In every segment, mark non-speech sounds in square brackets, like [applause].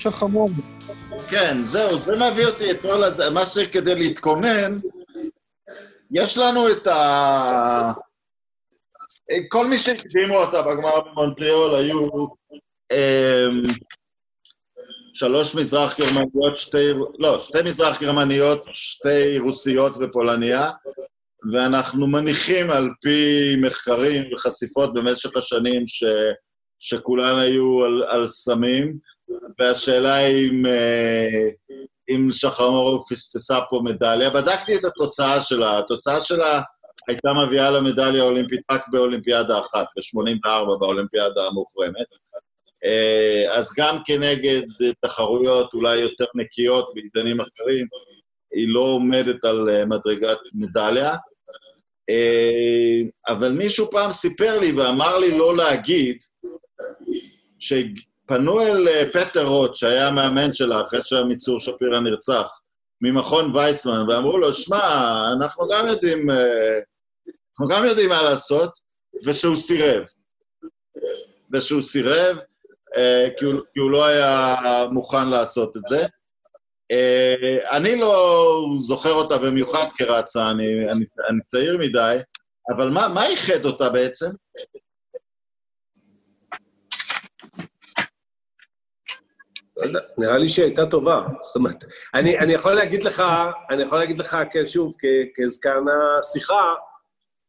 סתירות שחמור. כן, זהו, זה מביא אותי אתמול, מה שכדי להתכונן, יש לנו את ה... כל מי שהקדימו אותה בגמר במונטריאול היו אמ, שלוש מזרח גרמניות, שתי... לא, שתי מזרח גרמניות, שתי רוסיות ופולניה, ואנחנו מניחים על פי מחקרים וחשיפות במשך השנים ש... שכולן היו על, על סמים, והשאלה היא אם, אה, אם שחרמורוב פספסה פה מדליה. בדקתי את התוצאה שלה, התוצאה שלה הייתה מביאה למדליה האולימפית רק באולימפיאדה אחת, ב-84 באולימפיאדה המוחרמת. אה, אז גם כנגד תחרויות אולי יותר נקיות בעידנים אחרים, היא לא עומדת על אה, מדרגת מדליה. אבל מישהו פעם סיפר לי ואמר לי לא להגיד, שפנו אל אה, פטר רוט, שהיה המאמן שלה אחרי שעמיצור שפירא נרצח, ממכון ויצמן, ואמרו לו, שמע, אנחנו גם יודעים, אה, אנחנו גם יודעים מה לעשות, ושהוא סירב. ושהוא סירב, אה, כי הוא, כי הוא לא היה מוכן לעשות את זה. אני לא זוכר אותה במיוחד כרצה, אני, אני, אני צעיר מדי, אבל מה, מה איחד אותה בעצם? נראה לי שהיא הייתה טובה. זאת אומרת, אני, אני יכול להגיד לך, אני יכול להגיד לך, שוב, כזקן השיחה,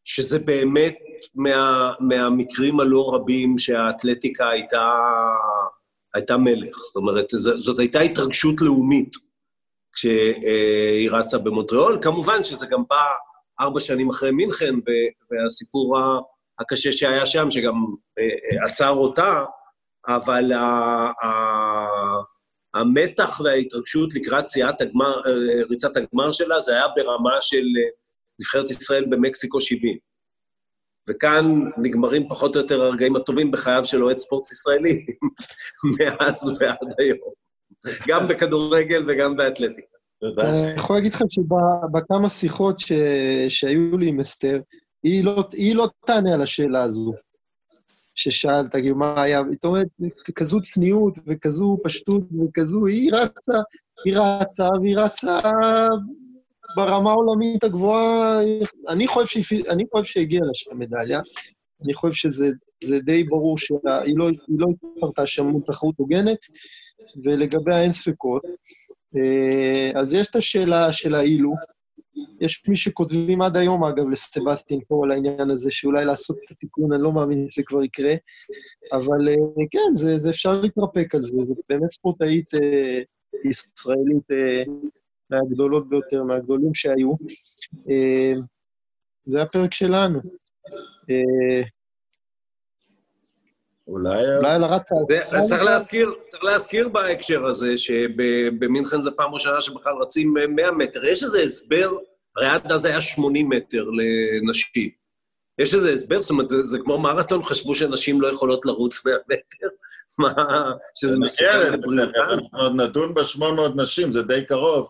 שזה באמת מה, מהמקרים הלא רבים שהאתלטיקה הייתה, הייתה מלך. זאת אומרת, זאת הייתה התרגשות לאומית כשהיא רצה במונטריאול. כמובן שזה גם בא ארבע שנים אחרי מינכן, והסיפור הקשה שהיה שם, שגם אה, עצר אותה, אבל המתח וההתרגשות לקראת סיעת הגמר, אה, ריצת הגמר שלה, זה היה ברמה של אה, נבחרת ישראל במקסיקו 70. וכאן נגמרים פחות או יותר הרגעים הטובים בחייו של אוהד ספורט ישראלי, [laughs] מאז ועד היום. גם בכדורגל וגם באתלטיקה. אני יכול להגיד לך שבכמה שיחות שהיו לי עם אסתר, היא לא, היא לא תענה על השאלה הזו. ששאלת, כאילו, מה היה, זאת אומרת, כזו צניעות וכזו פשטות וכזו, היא רצה, היא רצה, והיא רצה ברמה העולמית הגבוהה. אני חושב שהיא, אני חושב שהגיעה לשם מדליה. אני חושב שזה די ברור שהיא לא, לא התחרתה שם תחרות הוגנת, ולגביה אין ספקות. אה, אז יש את השאלה של האילו, יש מי שכותבים עד היום, אגב, לסבסטין פה על העניין הזה, שאולי לעשות את התיקון, אני לא מאמין שזה כבר יקרה, אבל אה, כן, זה, זה אפשר להתרפק על זה, זה באמת ספורטאית אה, ישראלית אה, מהגדולות ביותר, מהגדולים שהיו. אה, זה הפרק שלנו. אה, אולי... אולי על הרצה... צריך להזכיר, צריך להזכיר בהקשר הזה, שבמינכן זו פעם ראשונה שבכלל רצים 100 מטר. יש איזה הסבר הרי עד אז היה 80 מטר לנשים. יש איזה הסבר? זאת אומרת, זה, כמו מרתון, חשבו שנשים לא יכולות לרוץ 100 מטר? [laughs] מה, שזה מסוכן לבריאותן? אנחנו עוד נדון ב-800 נשים, זה די קרוב.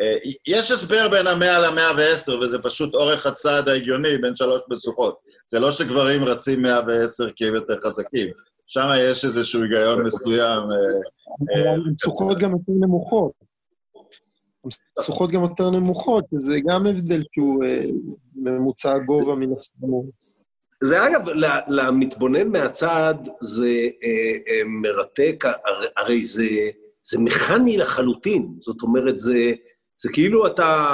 אה, יש הסבר בין המאה למאה ועשר, וזה פשוט אורך הצעד ההגיוני בין שלוש משוכות. זה לא שגברים רצים מאה ועשר כי הם יותר חזקים. שם יש איזשהו היגיון מסוים. אה, אה, משוכות גם יותר נמוכות. משוכות גם יותר נמוכות, וזה גם הבדל שהוא אה, ממוצע גובה מן הסתם. זה אגב, למתבונן מהצד זה אה, אה, מרתק, הרי זה, זה מכני לחלוטין. זאת אומרת, זה, זה כאילו אתה,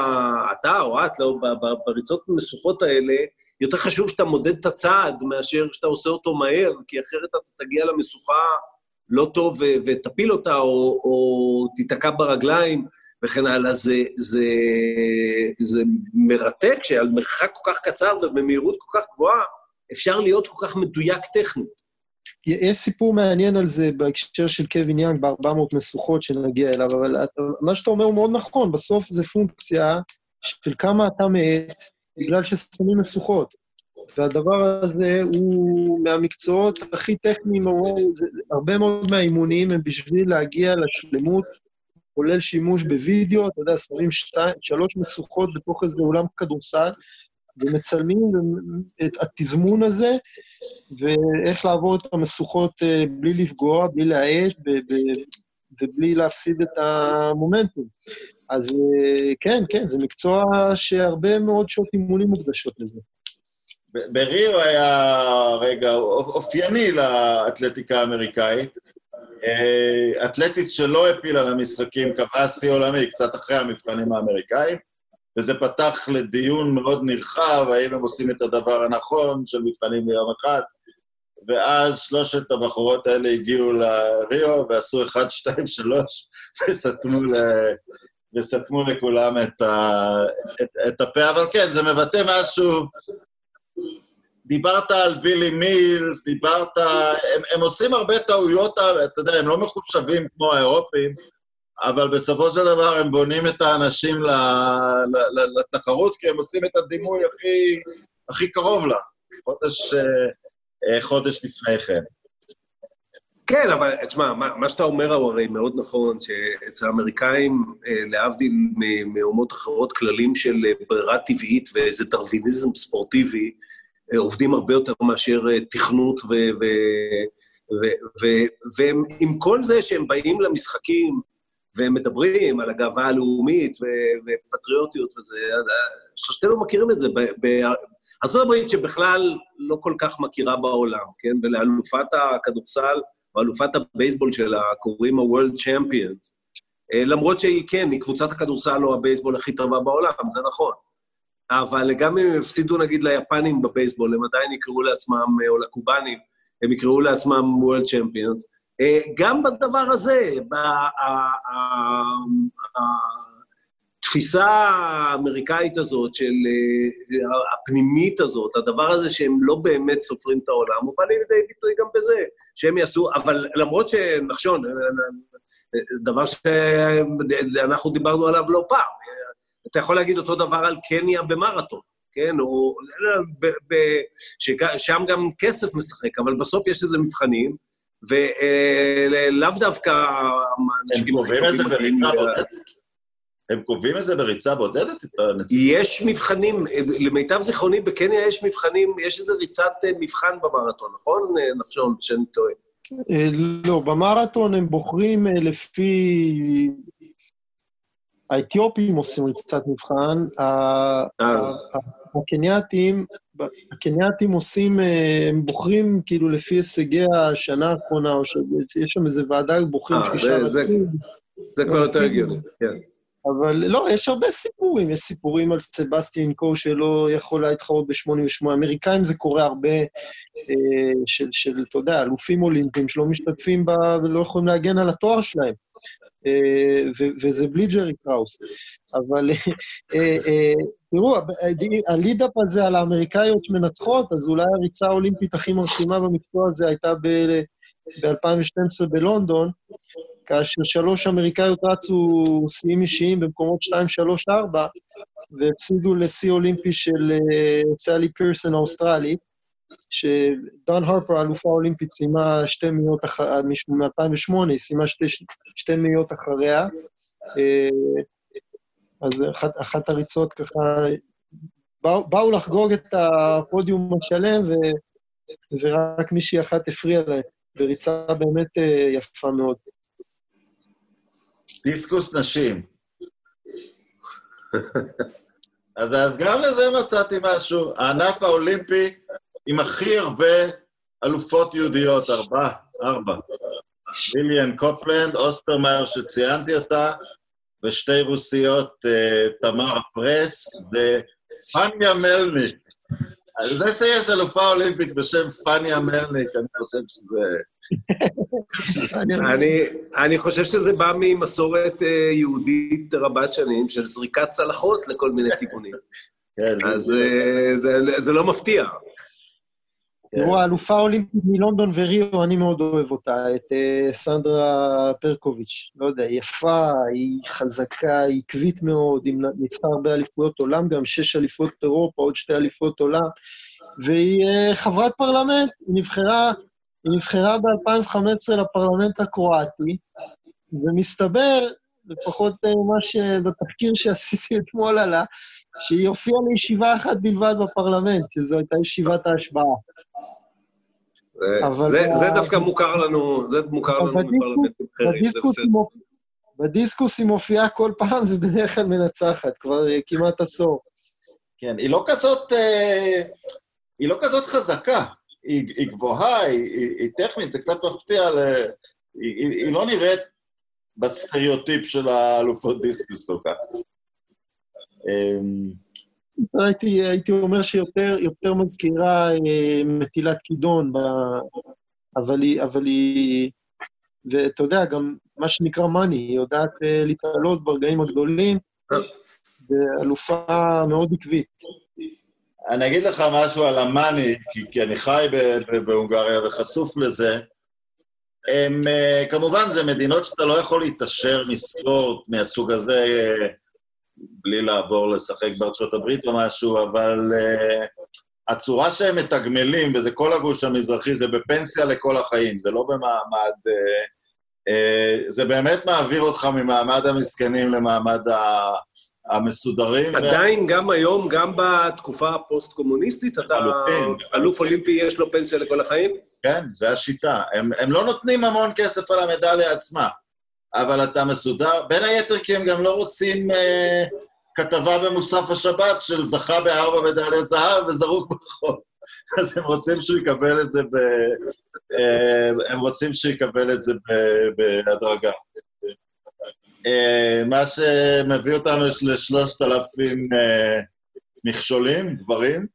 אתה או את, לא, בריצות המשוכות האלה, יותר חשוב שאתה מודד את הצעד מאשר שאתה עושה אותו מהר, כי אחרת אתה תגיע למשוכה לא טוב ותפיל אותה, או, או תיתקע ברגליים. וכן הלאה, זה, זה, זה מרתק שעל מרחק כל כך קצר ובמהירות כל כך גבוהה, אפשר להיות כל כך מדויק טכנית. יש סיפור מעניין על זה בהקשר של קווין יאנג ב-400 משוכות שנגיע אליו, אבל מה שאתה אומר הוא מאוד נכון, בסוף זה פונקציה של כמה אתה מאט בגלל ששמים משוכות. והדבר הזה הוא מהמקצועות הכי טכניים, הרבה מאוד מהאימונים הם בשביל להגיע לשלמות כולל שימוש בווידאו, אתה יודע, שמים שלוש משוכות בתוך איזה אולם כדורסל, ומצלמים את התזמון הזה, ואיך לעבור את המשוכות אה, בלי לפגוע, בלי להאש, ובלי להפסיד את המומנטום. אז אה, כן, כן, זה מקצוע שהרבה מאוד שעות אימונים מוקדשות לזה. בריו היה רגע אופייני לאתלטיקה האמריקאית. אה, אתלטית שלא העפילה למשחקים קבעה שיא עולמי קצת אחרי המבחנים האמריקאים, וזה פתח לדיון מאוד נרחב, האם הם עושים את הדבר הנכון של מבחנים ביום אחד. ואז שלושת הבחורות האלה הגיעו לריו ועשו אחד, שתיים, שלוש, וסתמו, ל... וסתמו לכולם את, ה... את, את הפה. אבל כן, זה מבטא משהו דיברת על בילי מילס, דיברת... הם, הם עושים הרבה טעויות, אתה יודע, הם לא מחושבים כמו האירופים, אבל בסופו של דבר הם בונים את האנשים לתחרות, כי הם עושים את הדימוי הכי, הכי קרוב לה, חודש, אה, חודש לפני כן. כן, אבל תשמע, מה, מה שאתה אומר הוא הרי מאוד נכון, שאצל האמריקאים, אה, להבדיל מאומות אחרות, כללים של ברירה טבעית ואיזה דרוויניזם ספורטיבי, עובדים הרבה יותר מאשר אה, תכנות, ועם כל זה שהם באים למשחקים והם מדברים על הגאווה הלאומית ופטריוטיות וזה, שלושתנו מכירים את זה. בארצות שבכלל לא כל כך מכירה בעולם, כן? ולאלופת הכדורסל או אלופת הבייסבול שלה קוראים ה-World Champions. אה, למרות שהיא, כן, היא קבוצת הכדורסל או הבייסבול הכי טובה בעולם, זה נכון. אבל גם אם הם הפסידו נגיד ליפנים בבייסבול, הם עדיין יקראו לעצמם, או לקובנים, הם יקראו לעצמם World Champions. אה, גם בדבר הזה, התפיסה האמריקאית הזאת, של אה, הפנימית הזאת, הדבר הזה שהם לא באמת סופרים את העולם, הוא בא לידי ביטוי גם בזה, שהם יעשו, אבל למרות שנחשון, אה, דבר שאנחנו דיברנו עליו לא פעם, אתה יכול להגיד אותו דבר על קניה במרתון, כן? או... ב, ב, ששם גם כסף משחק, אבל בסוף יש איזה מבחנים, ולאו אה, דווקא... הם קובעים את זה בריצה בודדת? הם קובעים את זה בריצה בודדת? יש מבחנים, למיטב זיכרוני, בקניה יש מבחנים, יש איזה ריצת אה, מבחן במרתון, נכון? אה, נחשון, שאני טועה. לא, במרתון הם בוחרים לפי האתיופים עושים ריצת מבחן, אה. הקנייתים, הקנייתים עושים, אה, הם בוחרים כאילו לפי הישגי השנה האחרונה, או שיש שם איזה ועדה, בוחרים אה, שלושה רצים. זה כבר יותר הגיוני, כן. אבל לא, יש הרבה סיפורים. יש סיפורים על סבסטין קו שלא יכול להתחרות ב-88. אמריקאים זה קורה הרבה, אה, של, של, אתה יודע, אלופים אולימפיים שלא משתתפים ולא יכולים להגן על התואר שלהם. אה, וזה בלי ג'רי קראוס. אבל אה, אה, תראו, הלידאפ הזה על האמריקאיות מנצחות, אז אולי הריצה האולימפית הכי מרשימה במקצוע הזה הייתה ב-2012 בלונדון, כאשר שלוש אמריקאיות רצו שיאים אישיים במקומות 2, 3, 4, והפסידו לשיא אולימפי של סלי פירסון האוסטרלית. שדון הרפר, האלופה האולימפית, סיימה שתי מאיות, מ-2008, היא סיימה שתי, שתי מאיות אחריה. אה, אז אחת, אחת הריצות ככה, באו, באו לחגוג את הפודיום השלם, ו, ורק מישהי אחת הפריעה להם, בריצה באמת אה, יפה מאוד. דיסקוס נשים. [laughs] אז, אז גם לזה מצאתי משהו. הענף האולימפי עם הכי הרבה אלופות יהודיות, ארבע, ארבע. ליליאן קופלנד, אוסטרמאייר שציינתי אותה, ושתי רוסיות, uh, תמר פרס ופניה מלניק. על זה שיש אלופה אולימפית בשם פניה מלניק, אני חושב שזה... [laughs] אני, אני חושב שזה בא ממסורת uh, יהודית רבת שנים של זריקת צלחות לכל מיני כיוונים. כן, אז uh, זה, זה לא מפתיע. תראו, האלופה האולימפית מלונדון וריו, אני מאוד אוהב אותה, את uh, סנדרה פרקוביץ'. לא יודע, היא יפה, היא חזקה, היא עקבית מאוד, היא ניצחה הרבה אליפויות עולם, גם שש אליפויות אירופה, עוד שתי אליפויות עולם, והיא uh, חברת פרלמנט, היא נבחרה, היא נבחרה ב-2015 לפרלמנט הקרואטי, ומסתבר, לפחות uh, מה ש... בתחקיר שעשיתי אתמול עלה, שהיא הופיעה לישיבה אחת בלבד בפרלמנט, שזו הייתה ישיבת ההשבעה. אבל זה, ב- זה דווקא מוכר לנו, זה מוכר לנו מפרלמנטים אחרים, זה בדיסקוס בסדר. בדיסקוס היא מופיעה כל פעם [laughs] ובדרך כלל מנצחת, כבר אה, כמעט עשור. כן, היא לא כזאת, אה, היא לא כזאת חזקה. היא, היא גבוהה, היא, היא, היא טכנית, זה קצת מפתיע, ל... היא, היא, היא לא נראית בסטריאוטיפ של האלופות דיסקוס כל כך. אמ, הייתי, הייתי אומר שיותר יותר מזכירה אה, מטילת כידון, ב... אבל, היא, אבל היא... ואתה יודע, גם מה שנקרא money, היא יודעת אה, להתעלות ברגעים הגדולים, ואלופה מאוד עקבית. אני אגיד לך משהו על המאני, כי, כי אני חי בהונגריה וחשוף לזה. הם, אה, כמובן, זה מדינות שאתה לא יכול להתעשר מספורט מהסוג הזה בלי לעבור לשחק בארצות הברית או משהו, אבל uh, הצורה שהם מתגמלים, וזה כל הגוש המזרחי, זה בפנסיה לכל החיים, זה לא במעמד... Uh, uh, זה באמת מעביר אותך ממעמד המסכנים למעמד ה... המסודרים. עדיין, גם היום, גם בתקופה הפוסט-קומוניסטית, אתה אלופים. אלוף אולימפי, יש לו פנסיה לכל החיים? כן, זו השיטה. הם, הם לא נותנים המון כסף על המדליה עצמה, אבל אתה מסודר, בין היתר כי הם גם לא רוצים אה, כתבה במוסף השבת של זכה בארבע מדליות זהב וזרוק ברחוב. [laughs] אז הם רוצים שהוא יקבל את זה ב... אה, הם רוצים שהוא יקבל את זה בהדרגה. אה, מה שמביא אותנו לשלושת אלפים אה, מכשולים, גברים.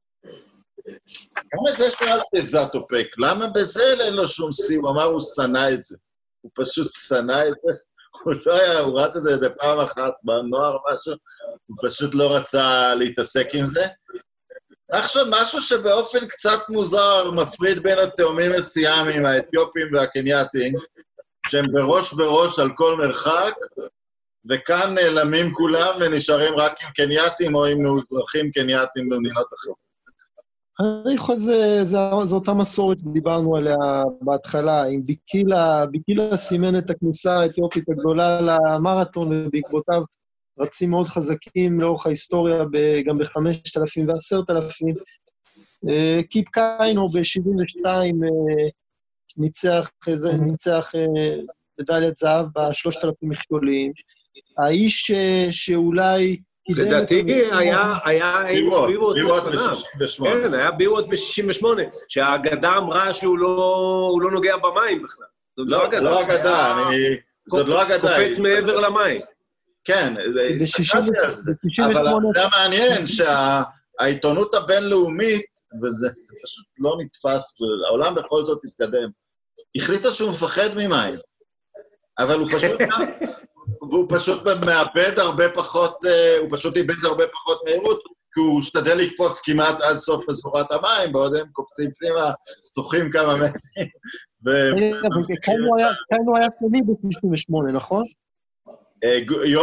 את זה שאלתי את זאטופק, למה בזה אין לו שום? הוא אמר, הוא שנא את זה. הוא פשוט שנא את זה. הוא לא היה, הוא רץ את זה איזה פעם אחת בנוער משהו, הוא פשוט לא רצה להתעסק עם זה. עכשיו, משהו שבאופן קצת מוזר מפריד בין התאומים הסיאמים, האתיופים והקנייתים, שהם בראש בראש על כל מרחק, וכאן נעלמים כולם ונשארים רק עם קנייתים או עם אזרחים קנייתים במדינות אחרות. אני חושב שזו אותה מסורת שדיברנו עליה בהתחלה, אם ביקילה, ביקילה סימן את הכניסה האתיופית הגדולה למרתון, ובעקבותיו רצים מאוד חזקים לאורך ההיסטוריה, ב- גם בחמשת אלפים ועשרת אלפים. אה, קיפ קיינו ב-72 ניצח, איזה- ניצח אה, מדליית זהב בשלושת אלפים מכשולים. האיש אה, שאולי... לדעתי היה, בירות, בירות בירות לפניו. ב-68. כן, היה בירות ב-68, שהאגדה אמרה שהוא לא, לא נוגע במים בכלל. לא, זה לא אגדה, אני... זאת לא אגדה. קופץ מעבר למים. כן, הסתכלתי על זה. אבל 68 זה המעניין שהעיתונות הבינלאומית, וזה זה פשוט לא נתפס, העולם בכל זאת התקדם, החליטה שהוא מפחד ממים. אבל הוא פשוט... והוא פשוט מאבד הרבה פחות, אה, הוא פשוט איבד הרבה פחות מהירות, כי הוא השתדל לקפוץ כמעט עד סוף מזורת המים, בעוד הם קופצים פנימה, שוחים כמה מטרים. ו- רגע, וקיינו היה- שני ב-98, נכון? אה,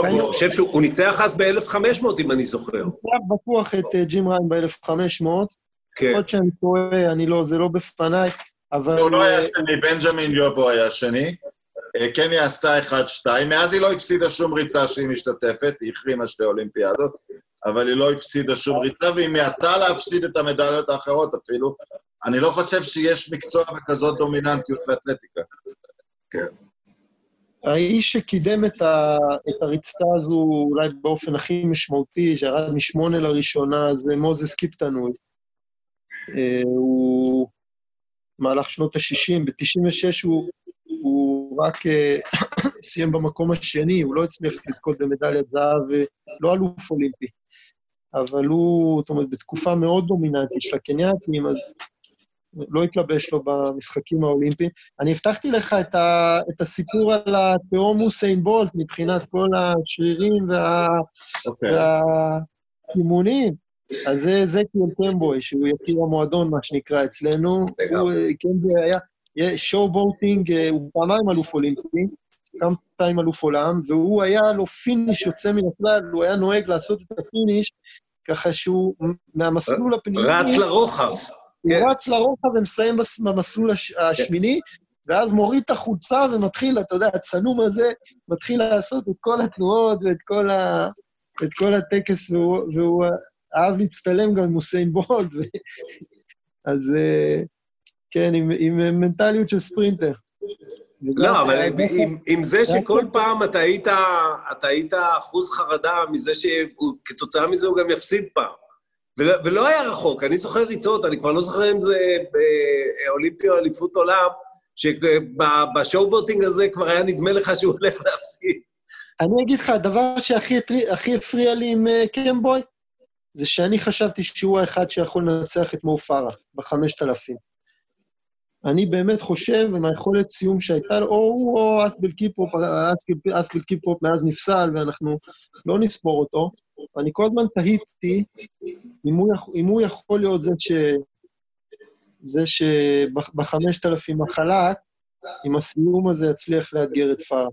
אני חושב שהוא ניצח אז ב-1500, אם אני זוכר. היה בטוח את אה, ג'ים ריין ב-1500. כן. עוד שאני טועה, אני לא, זה לא בפניי, אבל... הוא לא היה שני, בנג'מין יובו היה שני. אה, קניה עשתה 1-2, מאז היא לא הפסידה שום ריצה שהיא משתתפת, היא החרימה שתי אולימפיאדות, אבל היא לא הפסידה שום ריצה, והיא מעטה להפסיד את המדליות האחרות אפילו. אני לא חושב שיש מקצוע בכזאת דומיננטיות באתלטיקה. האיש שקידם את, ה, את הריצה הזו אולי באופן הכי משמעותי, שירד משמונה לראשונה, זה מוזס קיפטנוי. אה, הוא במהלך שנות ה-60, ב-96 הוא, הוא רק אה, [coughs] סיים במקום השני, הוא לא הצליח לזכות במדליית זהב, אה, לא אלוף אולימפי. אבל הוא, זאת אומרת, בתקופה מאוד דומיננטית של הקנייתים, אז לא התלבש לו במשחקים האולימפיים. אני הבטחתי לך את, ה, את הסיפור על התהום יוסיין בולט מבחינת כל השרירים וה, אוקיי. והאימונים. אז זה אזקיאל קמבוי, שהוא יקיר המועדון, מה שנקרא אצלנו. הוא, אה, כן, זה היה showboating, אה, הוא פעמיים אלוף אולימפי, כמה פעמים אלוף עולם, והוא היה לו finish יוצא מן הכלל, הוא היה נוהג לעשות את ה finish ככה שהוא מהמסלול הפנימי... רץ לרוחב. הוא כן. רץ לרוחב ומסיים במסלול הש- השמיני, ואז מוריד את החולצה ומתחיל, אתה יודע, הצנום הזה, מתחיל לעשות את כל התנועות ואת כל ה... את כל הטקס, והוא, והוא אהב להצטלם גם עם הוסיין בולט, ו... אז אה, כן, עם, עם מנטליות של ספרינטר. לא, אבל עם, עם, עם זה שכל פעם אתה היית, אתה היית אחוז חרדה מזה שכתוצאה מזה הוא גם יפסיד פעם. ולא, ולא היה רחוק, אני זוכר ריצות, אני כבר לא זוכר אם זה באולימפיה או אליפות עולם, שב showboating הזה כבר היה נדמה לך שהוא הולך להפסיד. אני אגיד לך, הדבר שהכי הפריע לי עם אה, קמבוי, זה שאני חשבתי שהוא האחד שיכול לנצח את מו פרח בחמשת אלפים. אני באמת חושב, עם היכולת סיום שהייתה לו, או הוא או אסבל קיפרופ, אסבל קיפרופ מאז נפסל, ואנחנו לא נספור אותו, ואני כל הזמן תהיתי אם הוא, אם הוא יכול להיות זה ש... זה שבחמשת אלפים החלק, עם הסיום הזה יצליח לאתגר את פאר.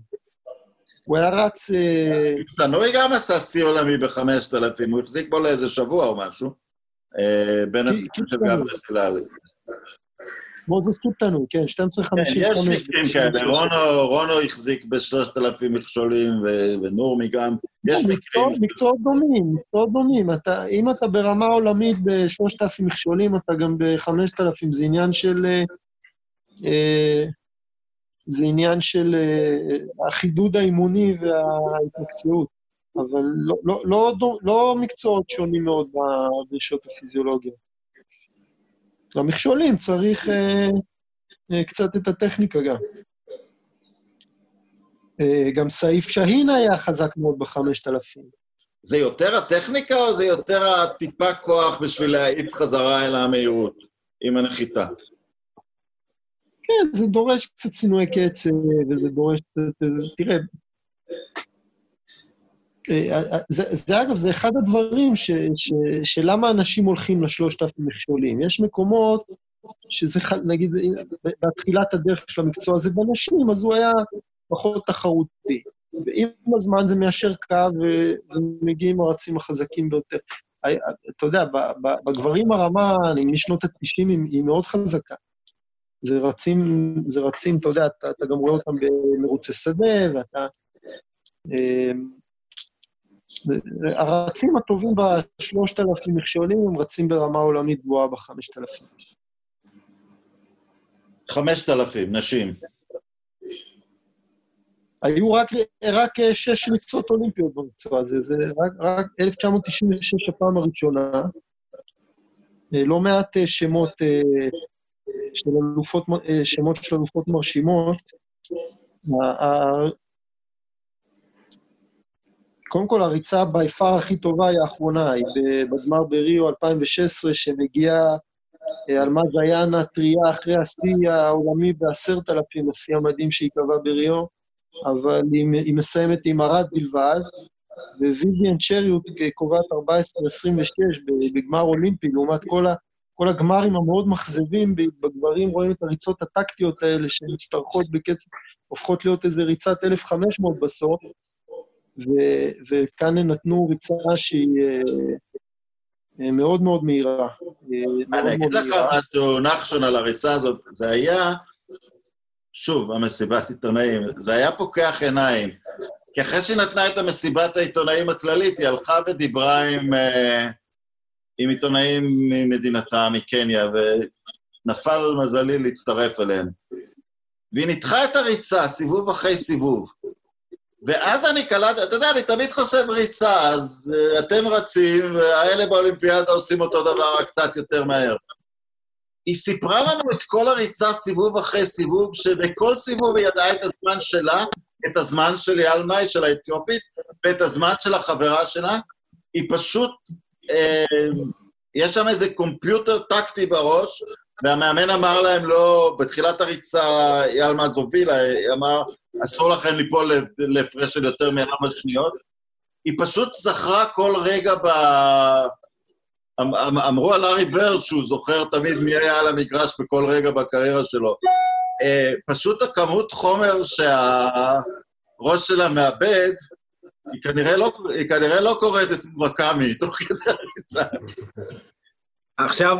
הוא היה רץ... אה, תנוי גם עשה שיא עולמי בחמשת אלפים, הוא החזיק בו לאיזה שבוע או משהו, אה, בין הסיום של גברי סילאלי. מוזס קיפטנו, כן, 12.55. כן, יש מקרים כאלה, רונו החזיק בשלושת אלפים מכשולים, ונורמי גם. יש מקרים. מקצועות דומים, מקצועות דומים. אם אתה ברמה עולמית בשלושת אלפים מכשולים, אתה גם בחמשת אלפים. זה עניין של... אה, זה עניין של אה, החידוד האימוני וההתמקצעות. אבל לא, לא, לא, לא מקצועות שונים מאוד בדרישות הפיזיולוגיות. למכשולים צריך אה, אה, קצת את הטכניקה גם. אה, גם סעיף שהין היה חזק מאוד בחמשת אלפים. זה יותר הטכניקה או זה יותר הטיפה כוח בשביל להאיץ חזרה אל המהירות עם הנחיתה? כן, זה דורש קצת סינוי קצב, וזה דורש קצת... תראה, אה, אה, זה, זה אגב, זה אחד הדברים ש, ש, שלמה אנשים הולכים לשלושת אלפים מכשולים. יש מקומות שזה, נגיד, בתחילת הדרך של המקצוע הזה בנשים, אז הוא היה פחות תחרותי. ועם הזמן זה מיישר קו ומגיעים הרצים החזקים ביותר. אה, אתה יודע, בגברים הרמה, משנות ה-90 היא מאוד חזקה. זה רצים, זה רצים, אתה יודע, אתה, אתה גם רואה אותם במרוצי שדה, ואתה... הרצים הטובים בשלושת אלפים מכשולים הם רצים ברמה עולמית גבוהה בחמשת אלפים. חמשת אלפים, נשים. היו רק, רק שש מקצועות אולימפיות במקצוע הזה, זה רק, רק 1996 הפעם הראשונה. לא מעט שמות של אלופות, שמות של אלופות מרשימות. קודם כל, הריצה בי פאר הכי טובה היא האחרונה, היא בגמר בריו 2016, שמגיעה אה, על מה זיינה טריה אחרי השיא העולמי בעשרת אלפים, השיא המדהים שהיא קבעה בריו, אבל היא, היא מסיימת עם ארד בלבד, וויביאן צ'ריוט קובעת 14-26 בגמר אולימפי, לעומת כל, ה, כל הגמרים המאוד מכזבים, בגברים רואים את הריצות הטקטיות האלה שמצטרכות בקצב, הופכות להיות איזה ריצת 1,500 בסוף, ו- וכאן הם נתנו ריצה שהיא אה, מאוד מאוד מהירה. אה, אני אגיד לך משהו, נחשון, על הריצה הזאת. זה היה, שוב, המסיבת עיתונאים, זה היה פוקח עיניים. כי אחרי שהיא נתנה את המסיבת העיתונאים הכללית, היא הלכה ודיברה עם, אה, עם עיתונאים ממדינתה, מקניה, ונפל מזלי להצטרף אליהם. והיא ניתחה את הריצה, סיבוב אחרי סיבוב. ואז אני קלט, אתה יודע, אני תמיד חושב ריצה, אז uh, אתם רצים, והאלה באולימפיאדה עושים אותו דבר, רק קצת יותר מהר. היא סיפרה לנו את כל הריצה סיבוב אחרי סיבוב, שבכל סיבוב היא ידעה את הזמן שלה, את הזמן של יאלמאי, של האתיופית, ואת הזמן של החברה שלה. היא פשוט, אה, יש שם איזה קומפיוטר טקטי בראש, והמאמן אמר להם לא, בתחילת הריצה, ילמז הובילה, אמר, אסור לכם ליפול להפרש של יותר מארבע שניות. היא פשוט זכרה כל רגע ב... אמ, אמ, אמרו על ארי ברד שהוא זוכר תמיד מי היה על המגרש בכל רגע בקריירה שלו. אה, פשוט הכמות חומר שהראש שלה מאבד, היא כנראה לא, היא כנראה לא קוראת את מורקמי תוך כדי הריצה. עכשיו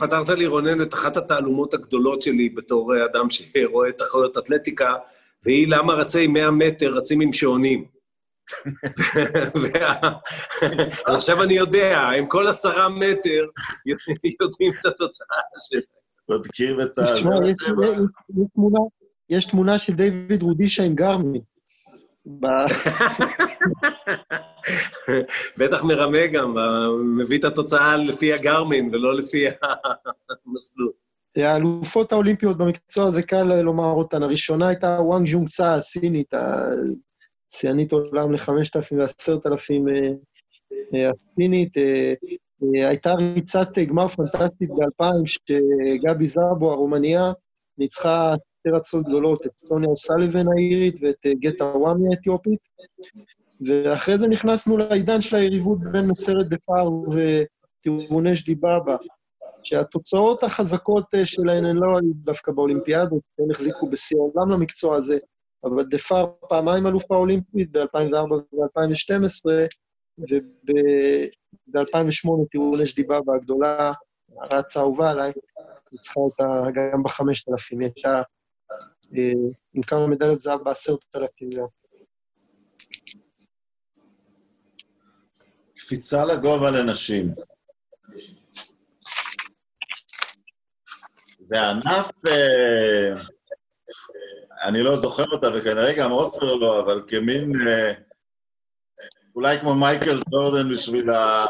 פתרת לי, רונן, את אחת התעלומות הגדולות שלי בתור אדם שרואה תחרויות אתלטיקה, והיא למה רצי 100 מטר רצים עם שעונים. [laughs] [laughs] עכשיו אני יודע, עם כל עשרה מטר [laughs] יודעים את התוצאה שלה. בודקים את ה... יש- תמונה- של דיוויד רודישה עם גרמי. בטח מרמה גם, מביא את התוצאה לפי הגרמין ולא לפי המסלול. האלופות האולימפיות במקצוע הזה, קל לומר אותן. הראשונה הייתה וואנג ז'ונג צה, הסינית, השיאנית עולם ל-5,000 ו-10,000 הסינית. אה, אה, הייתה ריצת גמר פנטסטית ב-2000, שגבי זרבו, הרומניה, ניצחה שתי רצות גדולות, את סוניה אוסליבן האירית ואת אה, גטה וואמי האתיופית. ואחרי זה נכנסנו לעידן של היריבות בין מסרת דפאר וטירונש דיבאבה. שהתוצאות החזקות אה, שלהן הן לא היו דווקא באולימפיאדות, הן החזיקו בשיא העולם למקצוע הזה, אבל דפאר פעמיים אלופה אולימפית ב-2004 וב-2012, וב-2008 טירונש דיבאבה הגדולה, הרצה האהובה עליי, ניצחה אותה גם בחמשת אלפים, היא הייתה אה, עם כמה מדליות זהב בעשרת אלפים. קפיצה לגובה לנשים. זה ענף, אה, אני לא זוכר אותה, וכנראה גם עופר לא, אבל כמין, אה, אולי כמו מייקל ג'ורדן בשביל, ה,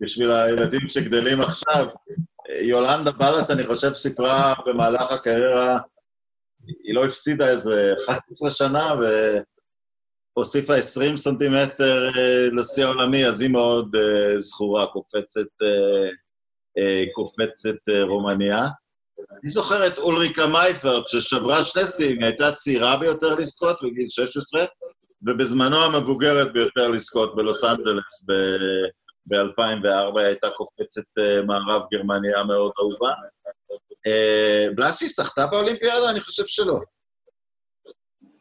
בשביל הילדים שגדלים עכשיו. יולנדה בלס, אני חושב, סיפרה במהלך הקריירה, היא לא הפסידה איזה 11 שנה, והוסיפה 20 סנטימטר אה, לשיא העולמי, אז היא מאוד זכורה, קופצת, קופצת רומניה. אני זוכר את אולריקה מייפרד, ששברה שני שיאים, הייתה הצעירה ביותר לזכות בגיל 16, ובזמנו המבוגרת ביותר לזכות בלוס אנג'לס ב-2004, היא הייתה קופצת uh, מערב גרמניה מאוד אהובה. Uh, בלאסי זכתה באולימפיאדה? אני חושב שלא.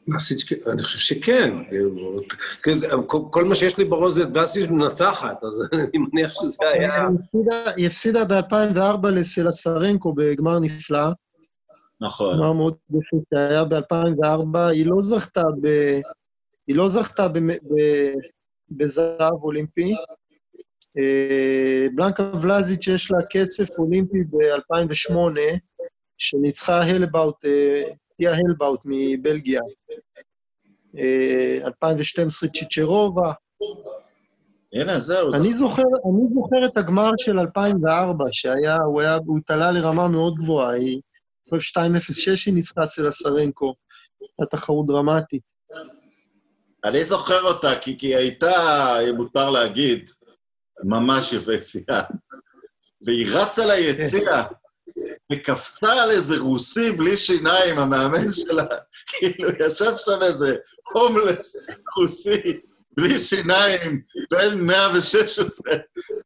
בלסיץ', אני חושב שכן. כן, כל- כל מה שיש לי בראש זה בלסיץ' מנצחת, אז [laughs] אני מניח שזה היה... היא הפסידה- היא הפסידה ב-2004 לסלסרנקו בגמר נפלא, נכון. גמר מאוד יפה שהיה ב-2004, היא לא זכתה ב... היא לא זכתה בזהב אולימפי. אה, בלנקה ולזיץ' יש לה כסף אולימפי ב-2008, שניצחה הלבאוט, אה, טיה הלבאוט מבלגיה. אה, 2012 צ'יצ'רובה. הנה, זהו. אני זוכר, אני זוכר את הגמר של 2004, שהיה, הוא היה, הוא התעלה לרמה מאוד גבוהה. היא, אני חושב 2.06 היא ניצחה סלסרנקו. הייתה תחרות דרמטית. אני זוכר אותה, כי, היא הייתה, מותר להגיד, ממש יפהפייה. והיא רצה ליציע, וקפצה על איזה רוסי בלי שיניים, המאמן שלה, כאילו, ישב שם איזה הומלס רוסי, בלי שיניים, בן 116,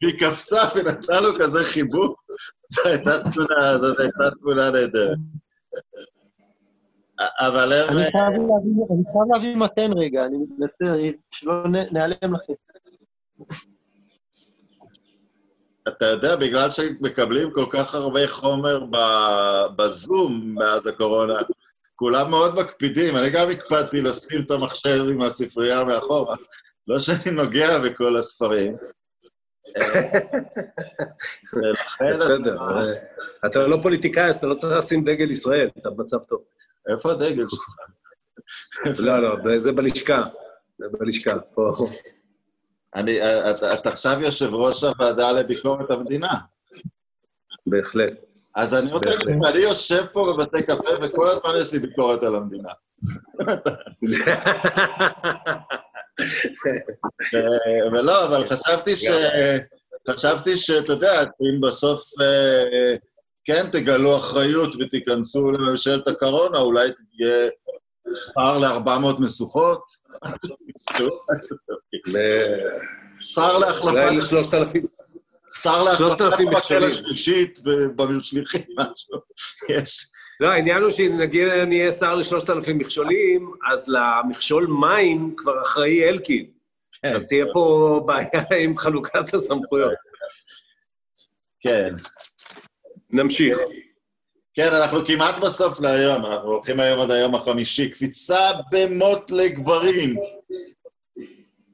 והיא קפצה ונתנה לו כזה חיבוק. זו הייתה תמונה, זאת הייתה תמונה נהדרת. אבל. אני חייב להביא- מתן רגע, אני מתנצל, שלא נעלם לכם. אתה יודע, בגלל שמקבלים כל כך הרבה חומר בזום מאז הקורונה, כולם מאוד מקפידים. אני גם הקפדתי לשים את המחשב עם הספרייה מאחור, אז לא שאני נוגע בכל הספרים. [laughs] בסדר, אה, אתה לא פוליטיקאי, אז אתה לא צריך לשים דגל ישראל, אתה במצב טוב. איפה הדגל שלך? לא, לא, זה בלשכה. זה בלשכה, פה. אני, אתה, אתה עכשיו יושב ראש הוועדה לביקורת המדינה. בהחלט. אז אני רוצה להגיד. אני יושב פה בבתי קפה וכל הזמן יש לי ביקורת על המדינה. אה, ולא, אבל חשבתי ש... חשבתי שאתה יודע, אם בסוף אה, כן תגלו אחריות ותיכנסו לממשלת הקורונה, אולי תהיה שכר ל-400 משוכות, שר להחלפת, אולי. שר להחלפת 3,000 מקל מכשולים. השלישית במשליחים, משהו. יש. לא, העניין הוא שנגיד אני אהיה שר לשלושת אלפים מכשולים, אז למכשול מים כבר אחראי אלקין. כן, אז תהיה פה בעיה עם חלוקת הסמכויות. כן. נמשיך. כן, אנחנו כמעט בסוף להיום, אנחנו הולכים היום עד היום החמישי. קפיצה במוט לגברים.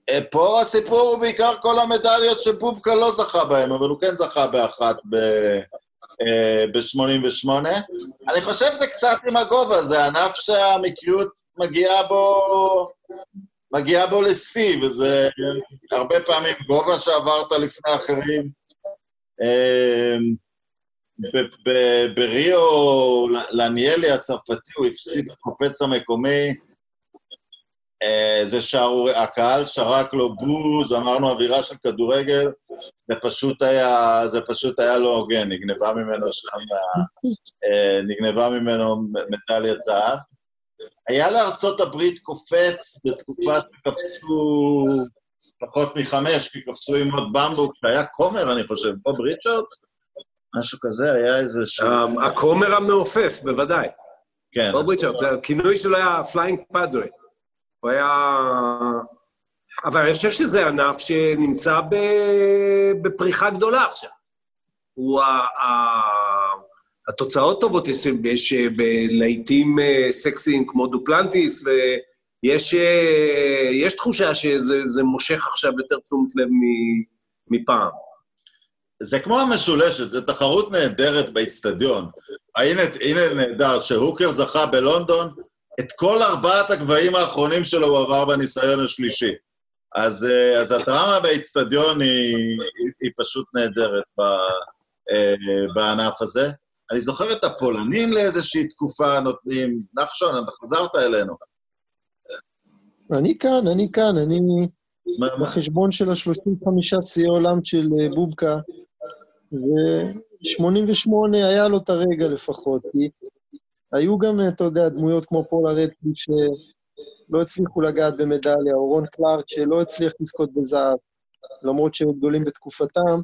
אה, פה הסיפור הוא בעיקר כל המדליות שבובקה לא זכה בהן, אבל הוא כן זכה באחת ב-88. אה, אני חושב שזה קצת עם הגובה, זה ענף שהמקריות מגיעה בו, מגיעה בו לשיא, וזה הרבה פעמים גובה שעברת לפני אחרים. בריו, לניאלי הצרפתי, הוא הפסיד קופץ המקומי. אה, זה שערורי, הקהל שרק לו בוז, אמרנו אווירה של כדורגל, זה פשוט היה, זה פשוט היה לא הוגן, נגנבה ממנו שם, אה, נגנבה ממנו מדליית זהב. היה לארצות הברית קופץ בתקופה שקפצו פחות מחמש, כי קפצו עם מוט במבוק, שהיה כומר, אני חושב, פה בריצ'רדס, משהו כזה, היה איזה ש... הכומר המעופף, בוודאי. כן. בוב ריצ'רדס, הכינוי שלו היה flying padre. הוא היה... אבל אני חושב שזה ענף שנמצא בפריחה גדולה עכשיו. הוא ה... התוצאות טובות, יש, יש בלהיטים אה, סקסיים כמו דופלנטיס, ויש אה, יש תחושה שזה מושך עכשיו יותר תשומת לב מפעם. זה כמו המשולשת, זו תחרות נהדרת באיצטדיון. הנה, הנה נהדר, שהוקר זכה בלונדון, את כל ארבעת הגבהים האחרונים שלו הוא עבר בניסיון השלישי. אז, אה, אז הדרמה באיצטדיון היא, היא פשוט נהדרת ב, בענף הזה. אני זוכר את הפולנים לאיזושהי תקופה נותנים, נחשון, אתה חזרת אלינו. אני כאן, אני כאן, אני בחשבון של ה-35 שיאי עולם של אה, בובקה, ו-88 היה לו את הרגע לפחות, כי היו גם, אתה יודע, דמויות כמו פולה רדקליף שלא הצליחו לגעת במדליה, או רון קלארק שלא הצליח לזכות בזהב, למרות שהם גדולים בתקופתם.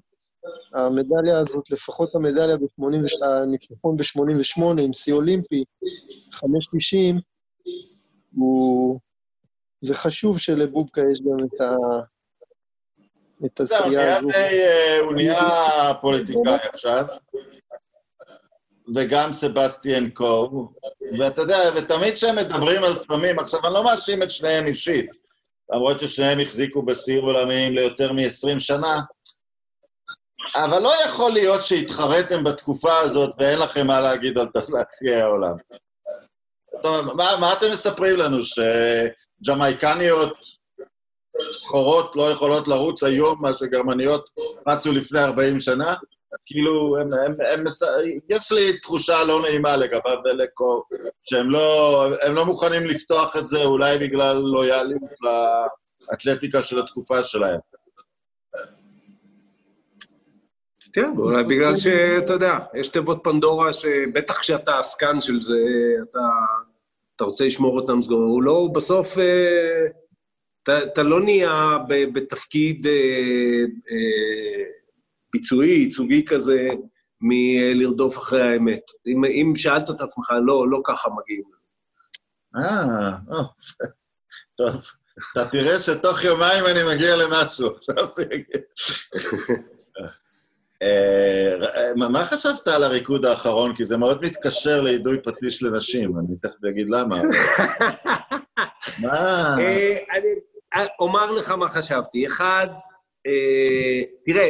המדליה הזאת, לפחות המדליה ב-82, הניצחון ב-88 עם שיא אולימפי, 5.90, הוא... זה חשוב שלבובקה יש גם את ה... את הזכייה הזו. אה, הוא נהיה פוליטיקאי [laughs] עכשיו, וגם סבסטיאן קו, ואתה יודע, ותמיד כשהם מדברים על ספמים, עכשיו, אני לא מאשים את שניהם אישית, למרות ששניהם החזיקו בשיא עולמיים ליותר מ-20 שנה, אבל לא יכול להיות שהתחרתם בתקופה הזאת ואין לכם מה להגיד על טפלציי העולם. מה, מה אתם מספרים לנו, שג'מייקניות שחורות לא יכולות לרוץ היום, מה שגרמניות רצו לפני 40 שנה? כאילו, הם, הם, הם, יש לי תחושה לא נעימה לגביו ולקו, שהם לא, לא מוכנים לפתוח את זה, אולי בגלל לויאליות לאתלטיקה של התקופה שלהם. כן, אולי בגלל שאתה יודע, יש תיבות פנדורה שבטח כשאתה עסקן של זה, אתה, אתה רוצה לשמור אותם סגורים. הוא לא, בסוף, אה, אתה, אתה לא נהיה ב, בתפקיד אה, אה, ביצועי, ייצוגי כזה, מלרדוף אחרי האמת. אם, אם שאלת את עצמך, לא, לא ככה מגיעים לזה. אה, טוב. אתה תראה שתוך יומיים אני מגיע למשהו, עכשיו זה יגיע. אה, מה חשבת על הריקוד האחרון? כי זה מאוד מתקשר לאידוי פטיש לנשים, אני תכף אגיד למה. [laughs] מה? אה, אומר לך מה חשבתי. אחד, אה, תראה,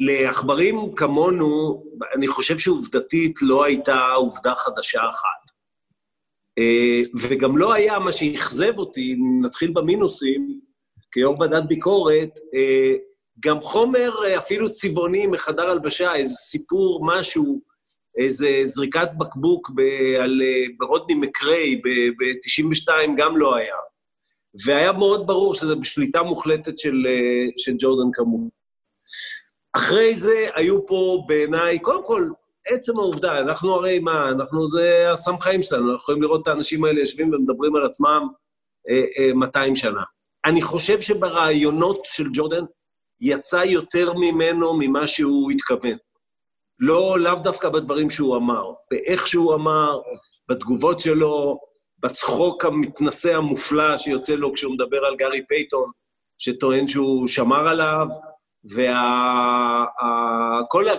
לעכברים כמונו, אני חושב שעובדתית לא הייתה עובדה חדשה אחת. וגם לא היה מה שאכזב אותי, אם נתחיל במינוסים, כיו"ר ועדת ביקורת, גם חומר אה, אפילו צבעוני מחדר הלבשה, איזה סיפור, משהו, איזה זריקת בקבוק ב- על, אה, ברודני מקריי ב-92 גם לא היה. והיה מאוד ברור שזה בשליטה מוחלטת של, אה, של ג'ורדן כמובן. אחרי זה היו פה בעיניי, קודם כל, עצם העובדה, אנחנו הרי מה, אנחנו, זה הסם חיים שלנו, אנחנו יכולים לראות את האנשים האלה יושבים ומדברים על עצמם אה, אה, 200 שנה. אני חושב שברעיונות של ג'ורדן, יצא יותר ממנו ממה שהוא התכוון. לא, לאו דווקא בדברים שהוא אמר, באיך שהוא אמר, בתגובות שלו, בצחוק המתנשא המופלא שיוצא לו כשהוא מדבר על גארי פייטון, שטוען שהוא שמר עליו,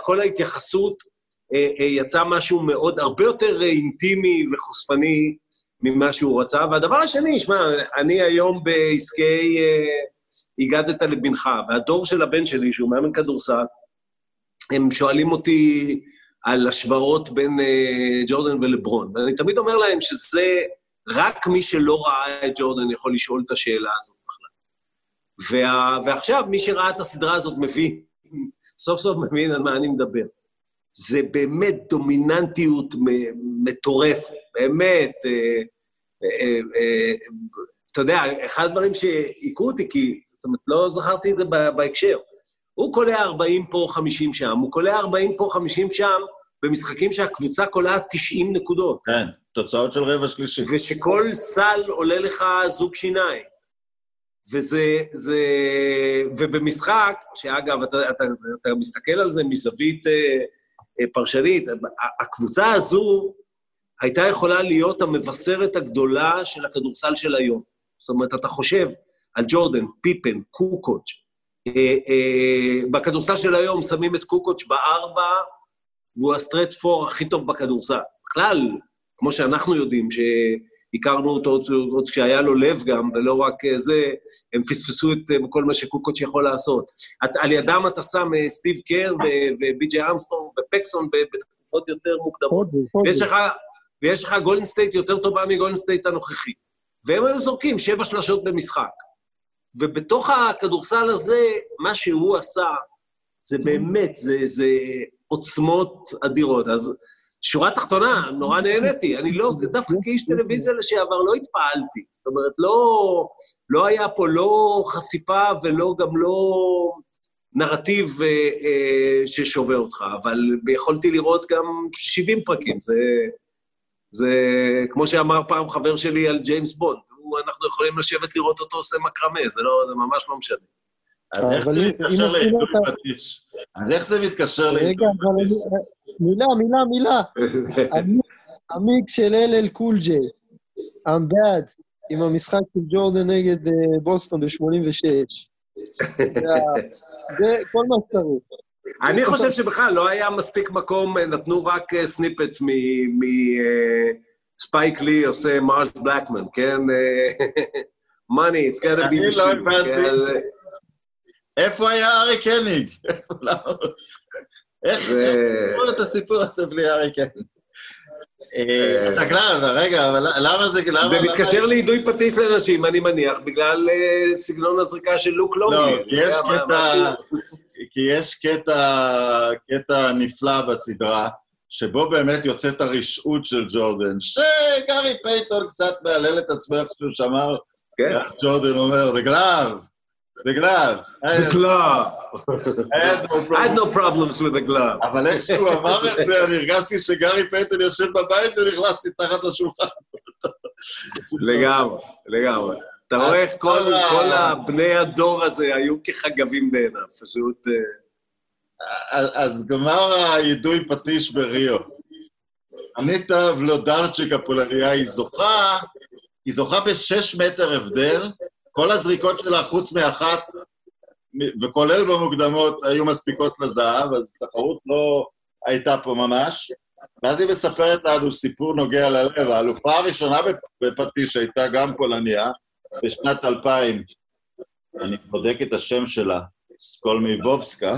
וכל ההתייחסות אה, אה, יצא משהו מאוד, הרבה יותר אינטימי וחושפני ממה שהוא רצה. והדבר השני, שמע, אני היום בעסקי... אה, הגדת לבנך, והדור של הבן שלי, שהוא מאמן כדורסל, הם שואלים אותי על השוואות בין ג'ורדן ולברון. ואני תמיד אומר להם שזה, רק מי שלא ראה את ג'ורדן יכול לשאול את השאלה הזאת בכלל. וה, ועכשיו, מי שראה את הסדרה הזאת מבין, סוף סוף מבין על מה אני מדבר. זה באמת דומיננטיות מטורפת, באמת. אה, אה, אה, אתה יודע, אחד הדברים שהיכו אותי, כי, זאת אומרת, לא זכרתי את זה בהקשר. הוא קולע 40 פה, 50 שם, הוא קולע 40 פה, 50 שם, במשחקים שהקבוצה קולעת 90 נקודות. כן, תוצאות של רבע שלישי. ושכל סל עולה לך זוג שיניים. וזה, זה, ובמשחק, שאגב, אתה, אתה, אתה מסתכל על זה מזווית אה, אה, פרשנית, הקבוצה הזו הייתה יכולה להיות המבשרת הגדולה של הכדורסל של היום. זאת אומרת, אתה חושב על ג'ורדן, פיפן, קוקוץ', אה, אה, בכדורסל של היום שמים את קוקוץ' בארבע, והוא הסטרט פור הכי טוב בכדורסל. בכלל, כמו שאנחנו יודעים, שהכרנו אותו עוד כשהיה לו לב גם, ולא רק זה, הם פספסו את כל מה שקוקוץ' יכול לעשות. את, על ידם אתה שם סטיב קר ובי.ג'יי אמסטרום ופקסון בתקופות יותר מוקדמות. ויש לך, ויש לך גולדן סטייט יותר טובה מגולדן סטייט הנוכחי. והם היו זורקים שבע שלשות במשחק. ובתוך הכדורסל הזה, מה שהוא עשה, זה באמת, זה, זה עוצמות אדירות. אז שורה תחתונה, נורא נהניתי. אני לא, דווקא כאיש טלוויזיה לשעבר לא התפעלתי. זאת אומרת, לא, לא היה פה לא חשיפה ולא, גם לא נרטיב אה, אה, ששובה אותך, אבל יכולתי לראות גם 70 פרקים. זה, זה כמו שאמר פעם חבר שלי על ג'יימס בונד, אנחנו יכולים לשבת לראות אותו עושה מקרמה, זה, לא, זה ממש לא משנה. אז איך זה מתקשר ל... רגע, אבל מילה, מילה, מילה. המיקס של אל קול ג'יי, I'm bad, עם המשחק של ג'ורדן נגד אה, בוסטון ב-86. זה כל מה שצריך. אני חושב שבכלל לא היה מספיק מקום, אה, נתנו רק snippets מספייק לי עושה מרס בלקמון, כן? [laughs] money, it's gotta be the shoes. איפה היה ארי קניג? איך סיפרו את הסיפור הזה בלי ארי קניג? אתה אה, גלב, רגע, אבל למה זה... זה מתקשר לאידוי פטיש לנשים, אני מניח, בגלל אה, סגנון הזריקה של לוק. לא, כי יש קטע... כי יש קטע נפלא בסדרה, שבו באמת יוצאת הרשעות של ג'ורדן, שגארי פייטון קצת מהלל את עצמו איך שהוא שמר, כן. איך ג'ורדן אומר, The glove, the glove. The glove. I had no problems with the glove. אבל איך שהוא אמר את זה, אני הרגשתי שגארי פייטון יושב בבית ונכנסתי תחת השולחן. לגמרי, לגמרי. אתה רואה איך כל הבני הדור הזה היו כחגבים בעיניו, פשוט... אז גמר היידוי פטיש בריו. אניטה ולודרצ'יק הפולריה היא זוכה, היא זוכה בשש מטר הבדל, כל הזריקות שלה, חוץ מאחת, וכולל במוקדמות, היו מספיקות לזהב, אז תחרות לא הייתה פה ממש. ואז היא מספרת לנו סיפור נוגע ללב. האלופה הראשונה בפטיש הייתה גם פולניה, בשנת 2000. אני בודק את השם שלה, סקולמי בובסקה,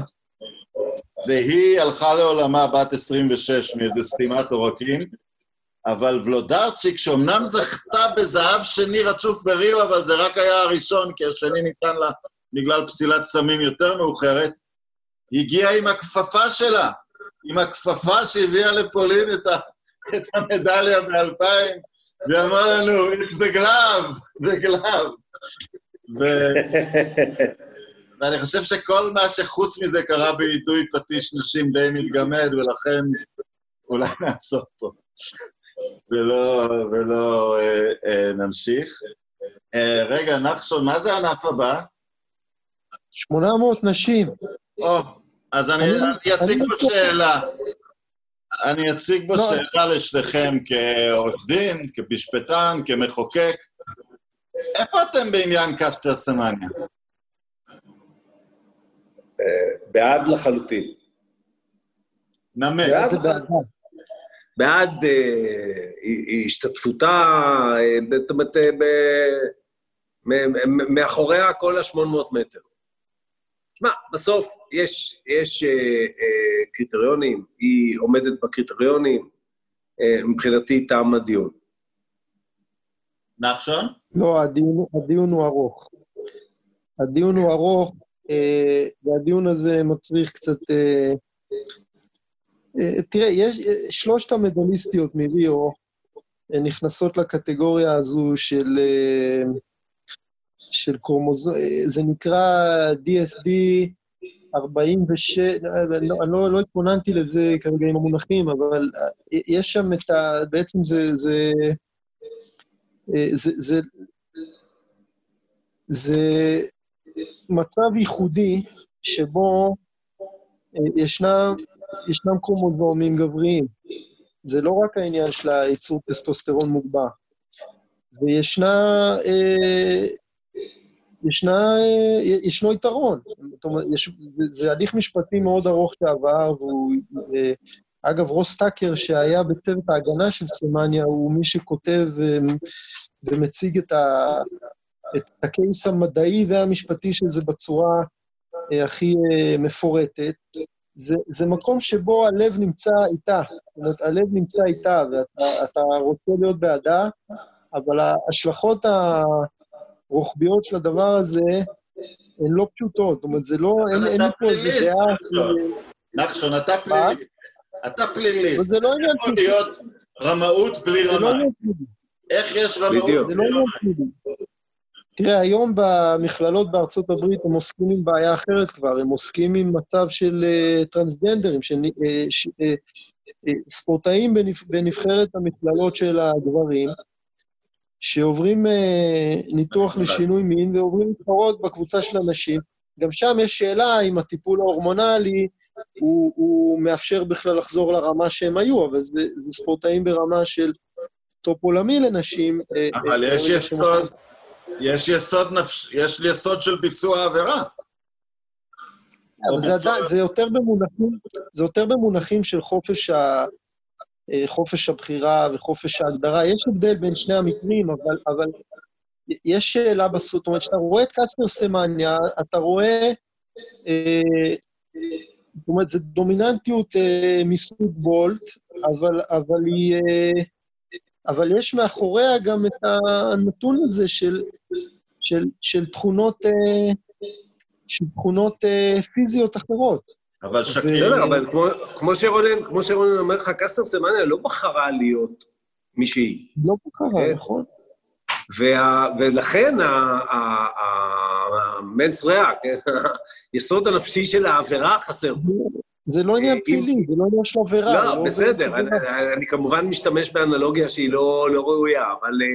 והיא הלכה לעולמה בת 26 מאיזה סתימת עורקים, אבל ולודרצ'יק, שאומנם זכתה בזהב שני רצוף בריו, אבל זה רק היה הראשון, כי השני ניתן לה בגלל פסילת סמים יותר מאוחרת, הגיעה עם הכפפה שלה, עם הכפפה שהביאה לפולין את, ה, את המדליה ב-2000, והיא אמרה לנו, it's the glove, the glove. ו... ואני חושב שכל מה שחוץ מזה קרה בעידוי פטיש נשים די מתגמד, ולכן אולי נעסוק פה. ולא, ולא אה, אה, נמשיך. אה, רגע, נחשון, מה זה הענף הבא? 800 נשים. או, אז אני, אני, אני אציג פה שאלה. אני אציג בו לא. שאלה לשניכם כעורך דין, כמשפטן, כמחוקק. איפה אתם בעניין קסטר סמניה? בעד לחלוטין. נמק. בעד אה, השתתפותה, אה, זאת אומרת, אה, מאחוריה כל ה-800 מטר. שמע, בסוף יש, יש אה, אה, קריטריונים, היא עומדת בקריטריונים, אה, מבחינתי תם הדיון. נחשון? לא, הדיון, הדיון הוא ארוך. הדיון הוא ארוך, אה, והדיון הזה מצריך קצת... אה, תראה, יש, אה, שלושת המדליסטיות מריו אה, נכנסות לקטגוריה הזו של, אה, של קרומוזום, אה, זה נקרא DSD 46, אה, אני לא, לא, לא התכוננתי לזה כרגע עם המונחים, אבל אה, יש שם את ה... בעצם זה... זה אה, זה, זה, זה מצב ייחודי שבו אה, ישנם, ישנם קרומוזומים גבריים. זה לא רק העניין של הייצור טסטוסטרון מוגבר. וישנה, אה, ישנה, אה, ישנו יתרון. זאת אומרת, יש, זה הליך משפטי מאוד ארוך שעבר, והוא... אה, אגב, רוס טאקר, שהיה בצוות ההגנה של סמניה, הוא מי שכותב אה, ומציג את, ה, את הקייס המדעי והמשפטי של זה בצורה הכי מפורטת. זה, זה מקום שבו הלב נמצא איתה. זאת אומרת, הלב נמצא איתה, ואתה רוצה להיות בעדה, אבל ההשלכות הרוחביות של הדבר הזה הן לא פשוטות. זאת אומרת, זה לא, אין, אין לי פה איזה דעה... נחשון, אתה פלילי. אתה פליליסט. זה לא עניין יכול להיות רמאות בלי לא רמה. פלילי. איך יש רמאות לא בלי עניין רמה? תראה, היום במכללות בארצות הברית הם עוסקים עם בעיה אחרת כבר, הם עוסקים עם מצב של uh, טרנסג'נדרים, של uh, ש, uh, uh, ספורטאים בנבח, בנבחרת המכללות של הגברים, שעוברים uh, ניתוח לשינוי מין ועוברים להתחרות בקבוצה של הנשים. גם שם יש שאלה אם הטיפול ההורמונלי הוא, הוא מאפשר בכלל לחזור לרמה שהם היו, אבל זה, זה ספורטאים ברמה של טופ עולמי לנשים. אבל יש יסוד, יש יסוד נפש, יש יסוד של ביצוע עבירה. אבל זה, עדיין, זה, יותר במונחים, זה יותר במונחים של חופש, ה, אה, חופש הבחירה וחופש ההגדרה. יש הבדל בין שני המקרים, אבל, אבל יש שאלה בסוף. זאת אומרת, כשאתה רואה את קסטר סמניה, אתה רואה... אה, זאת אומרת, זו דומיננטיות אה, מסוג בולט, אבל, אבל היא... אבל יש מאחוריה גם את הנתון הזה של, של, של תכונות, אה, של תכונות אה, פיזיות אחרות. אבל שקיל, בסדר, אבל כמו, כמו שרונן, כמו שרונן אומר לך, קסטר סמניה לא בחרה להיות מי שהיא. לא בקרה, כן. נכון? וה, ולכן המנס ריאה, כן, [laughs] היסוד הנפשי של העבירה חסר. זה לא עניין אם- פלילי, זה לא עניין של עבירה. לא, זה בסדר, אני, כמובן משתמש באנלוגיה שהיא לא, לא ראויה, אבל אה,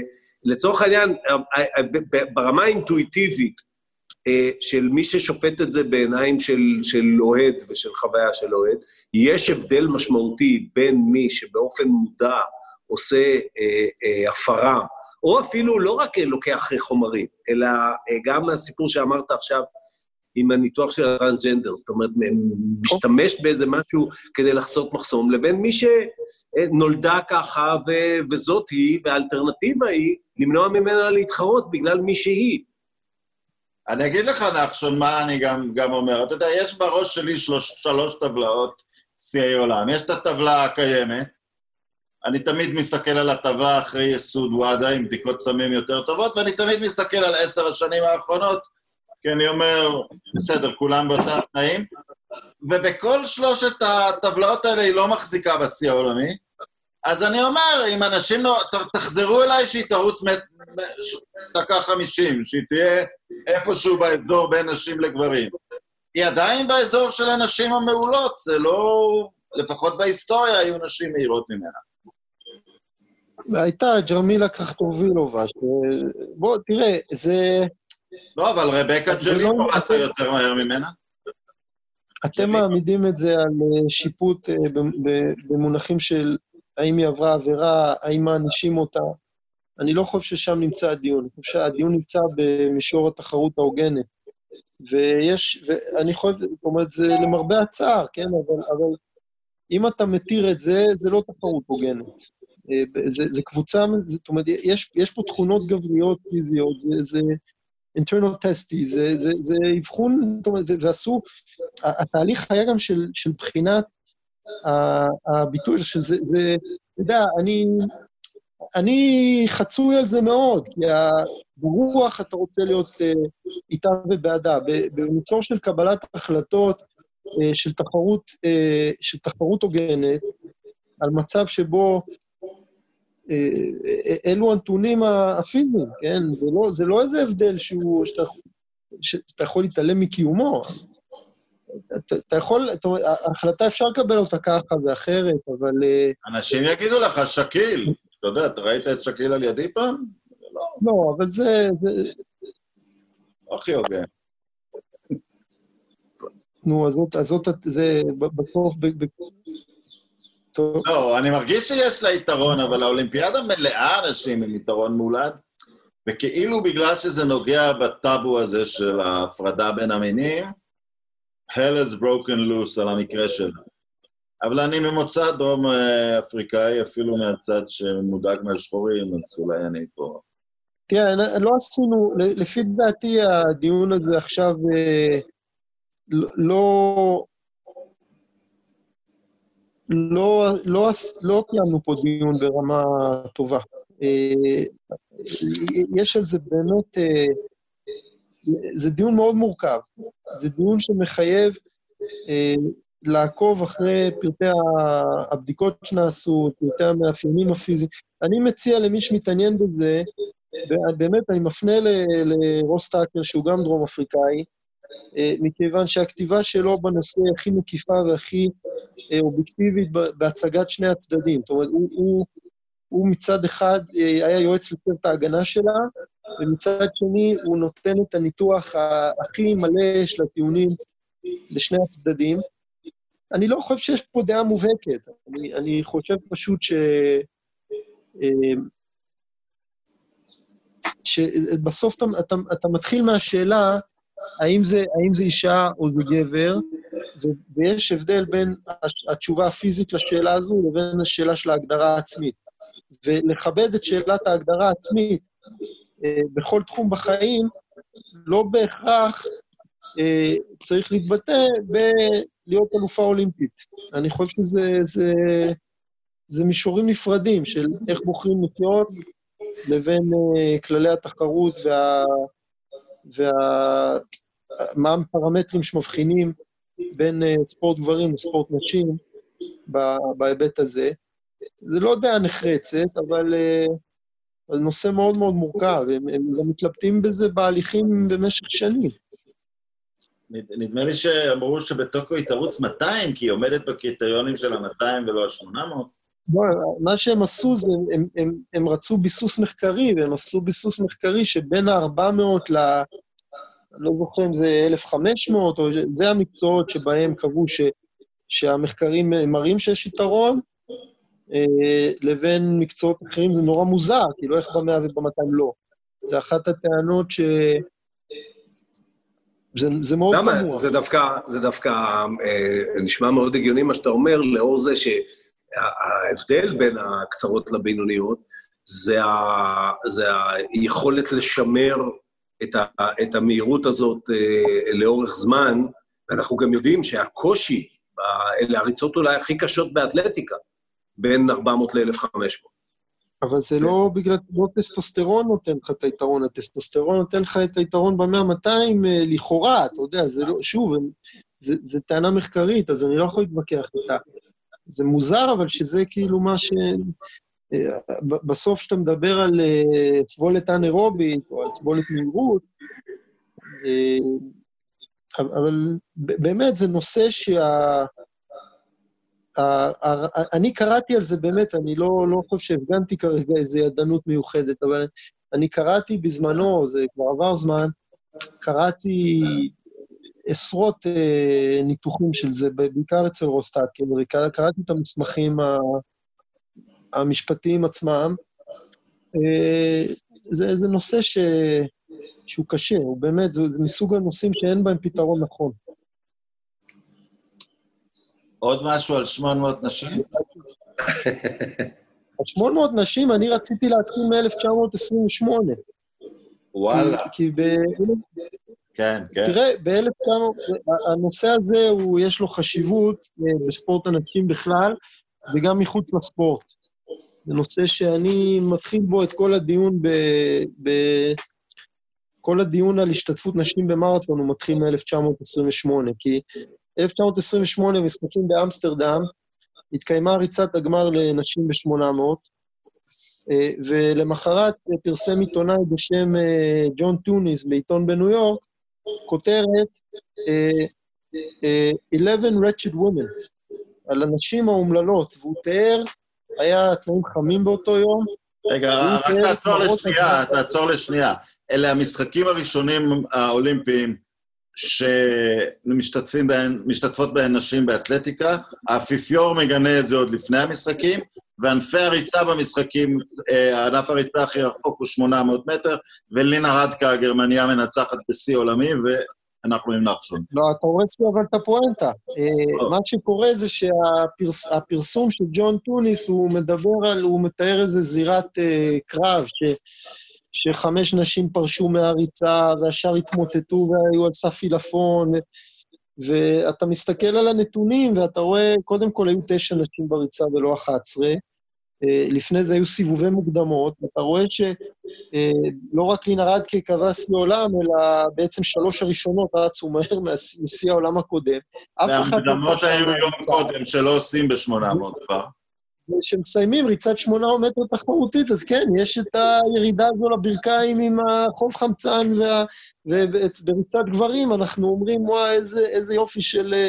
לצורך העניין, אה, אה, ברמה האינטואיטיבית אה, של מי ששופט את זה בעיניים של, אוהד ושל חוויה של אוהד, יש הבדל משמעותי בין מי שבאופן מודע עושה אה, אה, הפרה, או אפילו לא רק אה, לוקח חומרים, אלא אה, גם מהסיפור שאמרת עכשיו, עם הניתוח של הטרנסג'נדר, זאת אומרת, משתמש באיזה משהו כדי לחצות מחסום, לבין מי שנולדה ככה, ו- וזאת היא, והאלטרנטיבה היא למנוע ממנה להתחרות בגלל מי שהיא. אני אגיד לך, נחשון, מה אני גם, גם אומר. אתה יודע, יש בראש שלי שלוש, שלוש טבלאות שיאי עולם. יש את הטבלה הקיימת, אני תמיד מסתכל על הטבלה אחרי יסוד וואדה עם בדיקות סמים יותר טובות, ואני תמיד מסתכל על עשר השנים האחרונות, כי אני אומר, בסדר, כולם באותם תנאים, ובכל שלושת הטבלאות האלה היא לא מחזיקה בשיא העולמי, אז אני אומר, אם אנשים לא... תחזרו אליי שהיא תרוץ דקה חמישים, שהיא תהיה איפשהו באזור בין נשים לגברים. היא עדיין באזור של הנשים המעולות, זה לא... לפחות בהיסטוריה היו נשים מהירות ממנה. הייתה ג'רמילה קרחטורבילובה, ש... בוא, תראה, זה... לא, אבל רבקה ג'לי לא- רצה יותר מהר ממנה. אתם מעמידים את זה על אה, שיפוט אה, במונחים של האם היא עברה עבירה, האם מענישים אותה. אני לא חושב ששם נמצא הדיון, אני חושב שהדיון נמצא במישור התחרות ההוגנת. ויש, ואני חושב, זאת אומרת, זה למרבה הצער, כן? אבל, אבל אם אתה מתיר את זה, זה לא תחרות הוגנת. אה, זה, זה קבוצה, זאת אומרת, יש, יש פה תכונות גבריות פיזיות, זה, זה, internal testes, זה, זה, זה אבחון, זאת אומרת, ועשו, התהליך היה גם של, של בחינת הביטוי, שזה, זה, אתה יודע, אני, אני חצוי על זה מאוד, כי ברוח אתה רוצה להיות uh, איתה ובעדה. במצור של קבלת החלטות, uh, של תחרות, uh, של תחרות הוגנת, על מצב שבו אלו הנתונים הפיזיים, כן? זה לא, זה לא איזה הבדל שהוא, שאתה, שאתה יכול להתעלם מקיומו. אתה, אתה יכול, אתה, ההחלטה אפשר לקבל אותה ככה ואחרת, אבל... אנשים יגידו לך, שקיל. אתה יודע, אתה ראית את שקיל על ידי פעם? לא. לא, אבל זה... הכי הוגן. נו, אז זאת, אז זאת, זה בסוף... טוב. לא, אני מרגיש שיש לה יתרון, אבל האולימפיאדה מלאה אנשים עם יתרון מולד, וכאילו בגלל שזה נוגע בטאבו הזה של ההפרדה בין המינים, hell is broken loose על המקרה שלו. אבל אני ממוצא דרום אה, אפריקאי, אפילו מהצד שמודאג מהשחורים, אז אולי אני פה... תראה, לא עשינו, לפי דעתי הדיון הזה עכשיו אה, לא... לא, לא, לא קיימנו פה דיון ברמה טובה. אה, יש על זה באמת... זה דיון מאוד מורכב. זה דיון שמחייב לעקוב אחרי פרטי הבדיקות שנעשו, פרטי המאפיינים הפיזיים. אני מציע למי שמתעניין בזה, באמת, אני מפנה לרוס טאקר, שהוא גם דרום אפריקאי, אה, מכיוון שהכתיבה שלו בנושא הכי מקיפה והכי אה, אובייקטיבית בהצגת שני הצדדים. זאת אומרת, הוא, הוא, הוא מצד אחד אה, היה יועץ לצוות ההגנה שלה, ומצד שני הוא נותן את הניתוח הכי מלא של הטיעונים לשני הצדדים. אני לא חושב שיש פה דעה מובהקת. אני, אני חושב פשוט ש... אה, שבסוף אתה, אתה, אתה מתחיל מהשאלה האם זה, האם זה אישה או זה גבר, ויש הבדל בין התשובה הפיזית לשאלה הזו לבין השאלה של ההגדרה העצמית. ולכבד את שאלת ההגדרה העצמית אה, בכל תחום בחיים, לא בהכרח אה, צריך להתבטא בלהיות אלופה אולימפית. אני חושב שזה זה, זה מישורים נפרדים של איך בוחרים לחיות לבין uh, כללי התחרות וה... וה... מה הפרמטרים שמבחינים בין uh, ספורט גברים לספורט נשים בהיבט הזה. זה לא דעה נחרצת, אבל uh, זה נושא מאוד מאוד מורכב, הם, הם גם מתלבטים בזה בהליכים במשך שנים. נדמה לי שאמרו שבטוקיו היא תרוץ 200, כי היא עומדת בקריטריונים של ה-200 ולא ה-800. לא, מה שהם עשו זה, הם, הם, הם רצו ביסוס מחקרי, והם עשו ביסוס מחקרי שבין ה-400 ל... לא זוכר אם זה 1,500, או זה המקצועות שבהם קבעו ש, שהמחקרים מראים שיש יתרון, אה, לבין מקצועות אחרים זה נורא מוזר, כאילו איך במאה ובמאתיים לא. זה אחת הטענות ש... זה, זה מאוד למה? תמוה. זה דווקא, זה דווקא אה, נשמע מאוד הגיוני מה שאתה אומר, לאור זה שההבדל בין הקצרות לבינוניות זה, ה, זה היכולת לשמר את, ה, את המהירות הזאת אה, לאורך זמן, ואנחנו גם יודעים שהקושי, אלה הריצות אולי הכי קשות באתלטיקה, בין 400 ל-1500. אבל זה לא בגלל, לא טסטוסטרון נותן לך את היתרון, הטסטוסטרון נותן לך את היתרון ב-100-200 אה, לכאורה, אתה יודע, זה לא, שוב, זו טענה מחקרית, אז אני לא יכול להתווכח איתה. זה מוזר, אבל שזה כאילו מה ש... אה, בסוף כשאתה מדבר על אה, סבולת אנאירובית או על סבולת מהירות, אבל באמת זה נושא שה... אני קראתי על זה באמת, אני לא, לא חושב שהפגנתי כרגע איזו ידענות מיוחדת, אבל אני קראתי בזמנו, זה כבר עבר זמן, קראתי עשרות אה, ניתוחים של זה, בעיקר אצל רוסטאקר, וקראתי את המסמכים המשפטיים עצמם. אה, זה, זה נושא ש, שהוא קשה, הוא באמת, זה, זה מסוג הנושאים שאין בהם פתרון נכון. עוד משהו על 800 נשים? על 800 נשים אני רציתי להתחיל מ-1928. וואלה. כי ב... כן, כן. תראה, ב-1900, הנושא הזה, הוא, יש לו חשיבות אה, בספורט הנשים בכלל, וגם מחוץ לספורט. זה נושא שאני מתחיל בו את כל הדיון ב... ב כל הדיון על השתתפות נשים במרתון הוא מתחיל מ-1928, כי 1928, משחקים באמסטרדם, התקיימה ריצת הגמר לנשים ב-800, אה, ולמחרת פרסם עיתונאי בשם אה, ג'ון טוניס בעיתון בניו יורק, כותרת 11 wretched women, על הנשים האומללות, והוא תיאר, היה תנאים חמים באותו יום. רגע, רק תעצור לשנייה, תעצור לשנייה. אלה המשחקים הראשונים האולימפיים שמשתתפים בהן, משתתפות בהן נשים באתלטיקה. האפיפיור מגנה את זה עוד לפני המשחקים, וענפי הריצה במשחקים, אה, ענף הריצה הכי רחוק הוא 800 מטר, ולינה רדקה הגרמניה מנצחת בשיא עולמי, ואנחנו עם נחשון. לא, אתה הורס לי אבל את הפואנטה. אה, מה שקורה זה שהפרסום של ג'ון טוניס, הוא מדבר על, הוא מתאר איזה זירת אה, קרב, ש... שחמש נשים פרשו מהריצה, והשאר התמוטטו והיו על סף עילפון, ואתה מסתכל על הנתונים ואתה רואה, קודם כל היו תשע נשים בריצה ולא 11, אה, לפני זה היו סיבובי מוקדמות, ואתה רואה שלא אה, רק לינה רדקה קבע שיא עולם, אלא בעצם שלוש הראשונות רצו מהר משיא העולם הקודם. והמוקדמות היו יום קודם, שלא עושים ב-800 כבר. כשמסיימים ריצת 800 מטר תחרותית, אז כן, יש את הירידה הזו לברכיים עם החוף חמצן, וה... ובריצת גברים אנחנו אומרים, וואי, איזה, איזה יופי של... אה,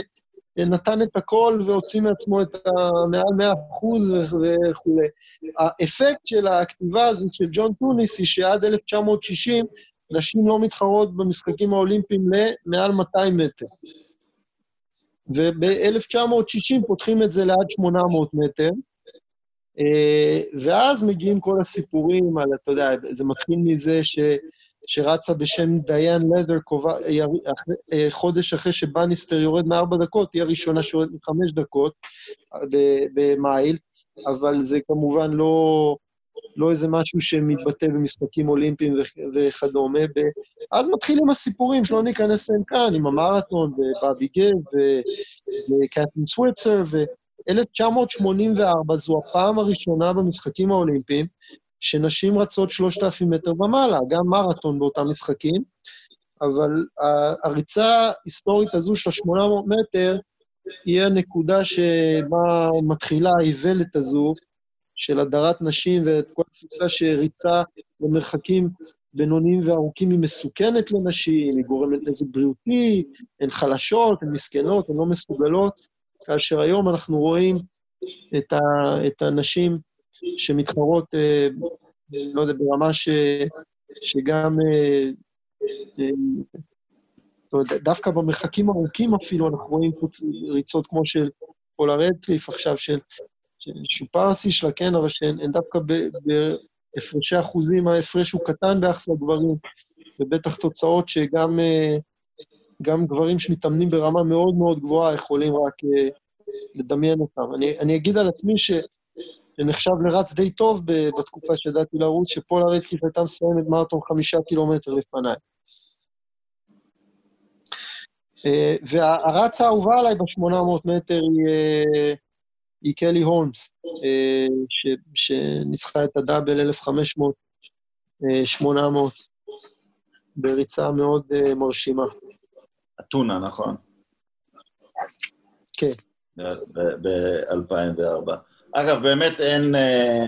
נתן את הכל והוציא מעצמו את המעל 100 אחוז וכולי. האפקט של הכתיבה הזאת של ג'ון טוניס היא שעד 1960 נשים לא מתחרות במשחקים האולימפיים למעל 200 מטר. וב-1960 פותחים את זה לעד 800 מטר, ואז מגיעים כל הסיפורים על, אתה יודע, זה מתחיל מזה ש, שרצה בשם דיין לדר, אה, חודש אחרי שבניסטר יורד מארבע דקות, היא הראשונה שיורדת מחמש דקות במייל, אבל זה כמובן לא, לא איזה משהו שמתבטא במשחקים אולימפיים וכדומה. ואז מתחילים הסיפורים שלא ניכנס אליהם כאן, עם המרתון, ובאבי גב, וקטרין סוויצר, 1984 זו הפעם הראשונה במשחקים האולימפיים שנשים רצות 3,000 מטר ומעלה, גם מרתון באותם משחקים, אבל הריצה ההיסטורית הזו של ה-800 מטר היא הנקודה שבה מתחילה האיוולת הזו של הדרת נשים ואת כל התפיסה שריצה במרחקים בינוניים וארוכים היא מסוכנת לנשים, היא גורמת נזק בריאותי, הן חלשות, הן מסכנות, הן לא מסוגלות. כאשר היום אנחנו רואים את, ה, את הנשים שמתחרות, אה, לא יודע, ברמה ש, שגם... אה, אה, דוווקא במרחקים ארוכים אפילו, אנחנו רואים ריצות כמו של פולה רדקליף עכשיו, של, של שופר השיא שלה, כן, אבל שהן דווקא בהפרשי אחוזים, ההפרש הוא קטן ביחס לגברים, ובטח תוצאות שגם גם גברים שמתאמנים ברמה מאוד מאוד גבוהה יכולים רק uh, לדמיין אותם. אני, אני אגיד על עצמי ש, שנחשב לרץ די טוב בתקופה שידעתי לרוץ, שפולה רדקליף הייתה מסיימת מרתון חמישה קילומטר לפניי. Uh, והרץ האהובה עליי ב-800 מטר היא, uh, היא קלי הולמס, uh, שניצחה את הדאבל 1500, 800, בריצה מאוד uh, מרשימה. אתונה, נכון? כן. ב-2004. אגב, באמת אין... אה,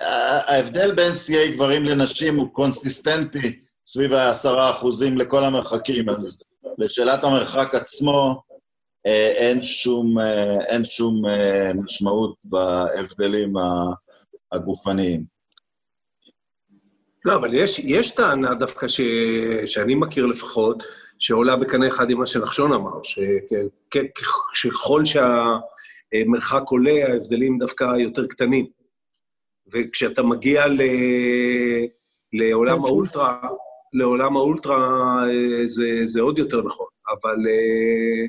ההבדל בין שיאי גברים לנשים הוא קונסיסטנטי סביב העשרה אחוזים לכל המרחקים, אז לשאלת המרחק עצמו אה, אין שום, אה, אין שום משמעות בהבדלים הגופניים. לא, אבל יש, יש טענה דווקא ש, שאני מכיר לפחות, שעולה בקנה אחד עם מה שנחשון אמר, שככל שהמרחק עולה, ההבדלים דווקא יותר קטנים. וכשאתה מגיע ל... לעולם כן, האולטרה, לעולם האולטרה זה, זה עוד יותר נכון, אבל אה,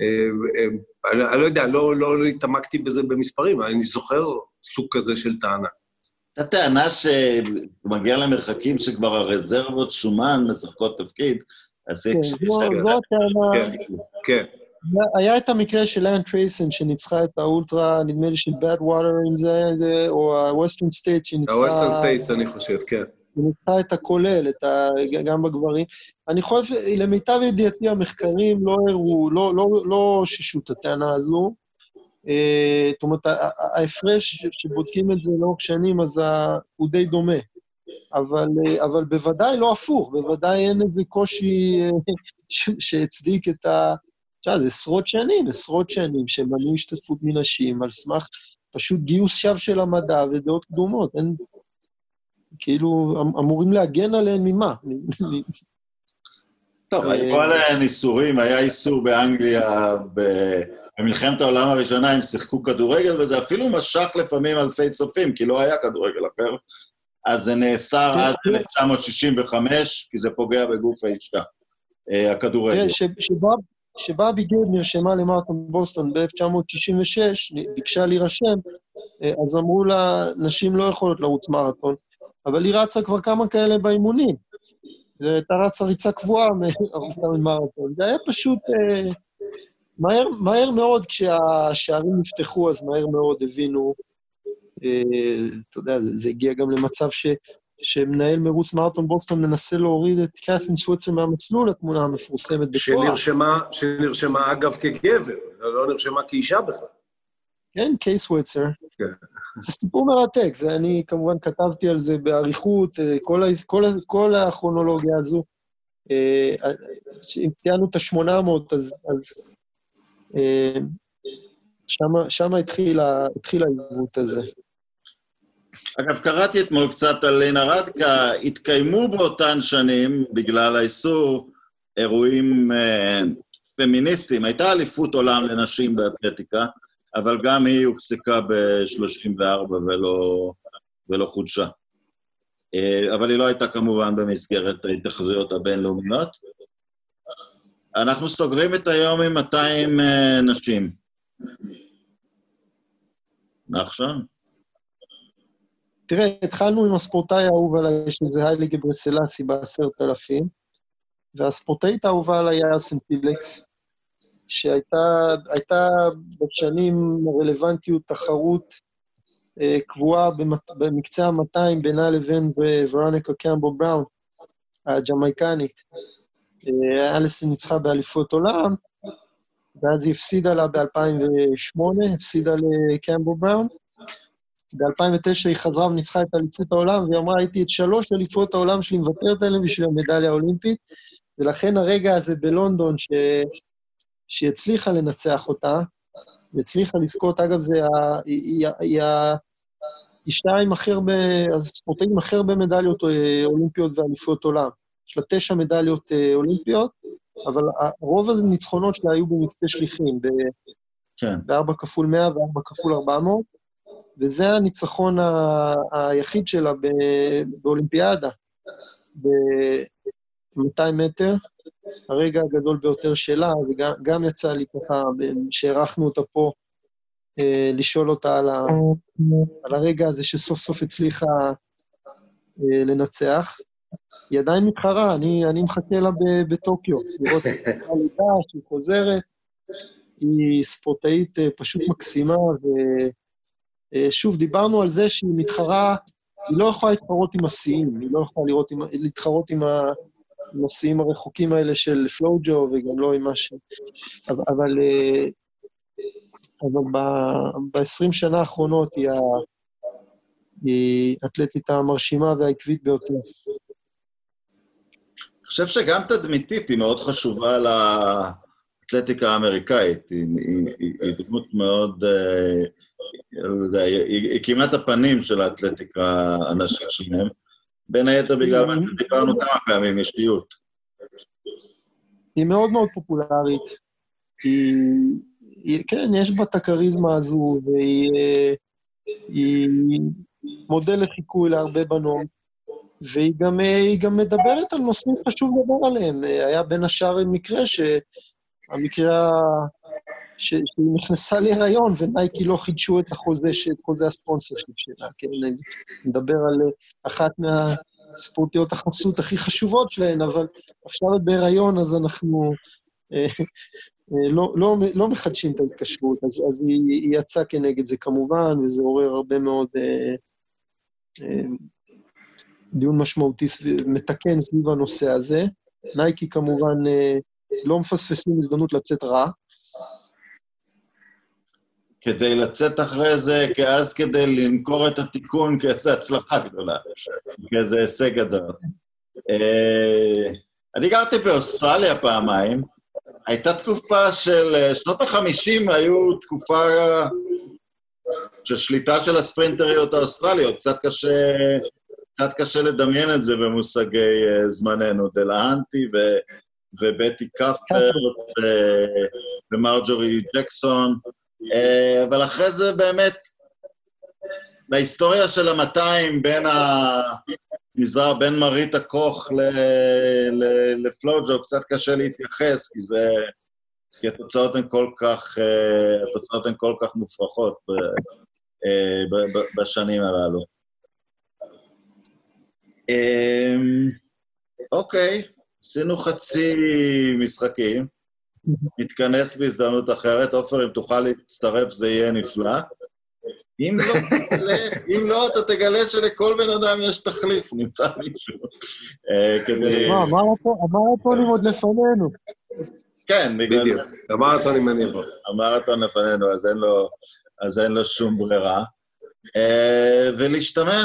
אה, אה, אני לא יודע, לא, לא התעמקתי בזה במספרים, אני זוכר סוג כזה של טענה. הייתה טענה שמגיע למרחקים שכבר הרזרבות שומן משחקות תפקיד, אז. כן, זו- הטענה. כן, כן. היה את המקרה של לאן טרייסן, שניצחה את האולטרה, נדמה לי של בad water, אם זה היה זה, או ה-Western State, שניצחה... ה-Western States, אני חושב, כן. ניצחה את הכולל, את ה... גם בגברים. אני חושב, למיטב ידיעתי, המחקרים לא הראו, לא, לא, לא שישו את הטענה הזו. אה, זאת אומרת, ההפרש, שבודקים את זה לאורך שנים, אז הוא די דומה. אבל, אה, אבל בוודאי לא הפוך, בוודאי אין איזה קושי אה, שהצדיק את ה... תשמע, זה עשרות שנים, עשרות שנים שמנעו השתתפות מנשים על סמך פשוט גיוס שווא של המדע ודעות קדומות. אין... כאילו, אמ- אמורים להגן עליהן ממה? טוב, אה, היו עליה ניסורים, היה איסור באנגליה במלחמת העולם הראשונה, הם שיחקו כדורגל, וזה אפילו משך לפעמים אלפי צופים, כי לא היה כדורגל אחר. אז זה נאסר כן, עד כן. 1965, כי זה פוגע בגוף האישה, אה, הכדורגל. ש- שבה- אביגיל נרשמה למרתון בוסטון ב-1996, ביקשה להירשם, אה, אז אמרו לה, נשים לא יכולות לרוץ מרתון, אבל היא רצה כבר כמה כאלה באימונים. זו הייתה רצה ריצה קבועה ארוכה ממרתון. זה היה פשוט אה, מהר, מהר מאוד, כשהשערים נפתחו, אז מהר מאוד הבינו, אתה יודע, זה, זה הגיע גם למצב ש... שמנהל מרוץ מרתון בוסטון מנסה להוריד את קת'רין סוויצר מהמסלול, התמונה המפורסמת בכוח. שנרשמה, שנרשמה אגב כגבר, לא נרשמה כאישה בכלל. כן, קייס וויצר. כן. זה סיפור מרתק, זה אני כמובן כתבתי על זה באריכות, אה, כל, ה, כל, כל הכרונולוגיה הזו. אה, אם ציינו את ה-800, אז, אז אה, ה- התחיל העיוות הזה. אגב, קראתי אתמול קצת על לינה רדקה, התקיימו באותן שנים, בגלל האיסור, אירועים אה, פמיניסטיים. הייתה אליפות עולם לנשים באתלטיקה, אבל גם היא הופסקה ב-34 ולא, ולא חודשה. אה, אבל היא לא הייתה כמובן במסגרת ההתאחדויות הבינלאומיות. אנחנו סוגרים את היום עם 200 אה, נשים. מה עכשיו? תראה, התחלנו עם הספורטאי האהוב עליי, שזה היילי גברסלסי בעשרת אלפים, והספורטאית האהובה עליי היה סנטילקס, שהייתה הייתה בשנים הרלוונטיות תחרות אה, קבועה במת- במקצה ה-200 בינה לבין ורוניקה קמבו בראון, הג'מייקנית. אה, אליסון ניצחה באליפות עולם, ואז היא הפסידה לה ב-2008, הפסידה לקמבו בראון. ב-2009 היא חזרה וניצחה את אליפות העולם, והיא אמרה, הייתי את שלוש אליפות העולם שלי מוותרת עליהן בשביל המדליה האולימפית, ולכן הרגע הזה בלונדון, ש... שהיא הצליחה לנצח אותה, והצליחה לזכות, אגב, זה ה... היא, היא, היא האישה עם הכי הרבה, הספורטאית עם הכי הרבה מדליות אה, אולימפיות ואליפות עולם. יש לה תשע מדליות אה, אולימפיות, אבל רוב הניצחונות שלה היו במקצה שליחים, ב... כן. ב-4 כפול 100 ו-4 כפול 400, וזה הניצחון ה- היחיד שלה ב- באולימפיאדה, ב-200 מטר, הרגע הגדול ביותר שלה, וגם גם יצא לי ככה, שהערכנו אותה פה, אה, לשאול אותה על, ה, על הרגע הזה שסוף סוף הצליחה אה, לנצח. היא עדיין מתחרה, אני, אני מחכה לה ב- בטוקיו, לראות את הלידה שהיא חוזרת. היא ספורטאית אה, פשוט מקסימה, ושוב, דיברנו על זה שהיא מתחרה, היא לא יכולה להתחרות עם השיאים, היא לא יכולה לראות עם, להתחרות עם, השיאים הרחוקים האלה של פלואוג'ו, וגם לא עם מה ש... אבל, אבל, אה, אבל ב-20 שנה האחרונות היא, ה, היא האתלטית המרשימה והעקבית ביותר. אני חושב שגם תדמיתית היא מאוד חשובה לאתלטיקה האמריקאית. היא, היא, היא, היא דמות מאוד... אה, יודע, היא, כמעט הפנים של האתלטיקה הנשית שלהם. בין היתר בגלל מה שדיברנו כמה פעמים, אישיות. היא מאוד מאוד פופולרית. היא, כן, יש בה את הכריזמה הזו, והיא היא מודל לחיקוי להרבה בנות, והיא גם, גם מדברת על נושאים שחשוב לדבר עליהם. היה בין השאר מקרה, שהמקרה שהיא נכנסה להיריון, ונייקי לא חידשו את החוזה, את חוזה הספונסר שלה, כן? אני מדבר על אחת מהספורטיות החסות הכי חשובות שלהן, אבל עכשיו את בהיריון, אז אנחנו לא, לא, לא מחדשים את ההתקשרות, אז, אז היא, היא יצאה כנגד זה כמובן, וזה עורר הרבה מאוד אה, אה, דיון משמעותי, מתקן סביב הנושא הזה. נייקי כמובן אה, לא מפספסים הזדמנות לצאת רע. כדי לצאת אחרי זה, אז כדי למכור את התיקון כאיזו הצלחה גדולה, כאיזה הישג גדול. אה, אני גרתי באוסטרליה פעמיים, הייתה תקופה של... אה, שנות ה-50 היו תקופה של שליטה של הספרינטריות האוסטרליות. קצת קשה, קצת קשה לדמיין את זה במושגי uh, זמננו. דלהנטי ו, ובטי קפר ומרג'ורי ג'קסון. Uh, אבל אחרי זה באמת, להיסטוריה של המאתיים בין ה... נזהר בין מרית הכוך לפלוג'ו, קצת קשה להתייחס, כי זה... כי התוצאות הן כל כך, אה, התוצאות הן כל כך מופרכות אה, בשנים הללו. אוקיי, עשינו חצי משחקים. נתכנס בהזדמנות אחרת. עופר, אם תוכל להצטרף זה יהיה נפלא. אם לא, אם לא, אתה תגלה שלכל בן אדם יש תחליף, נמצא מישהו. אה, כדי... מה, המרתונים עוד לפנינו. כן, בגלל זה. בדיוק, המרתונים אני אבוא. המרתון לפנינו, אז אין לו שום ברירה. אה, ולהשתמע.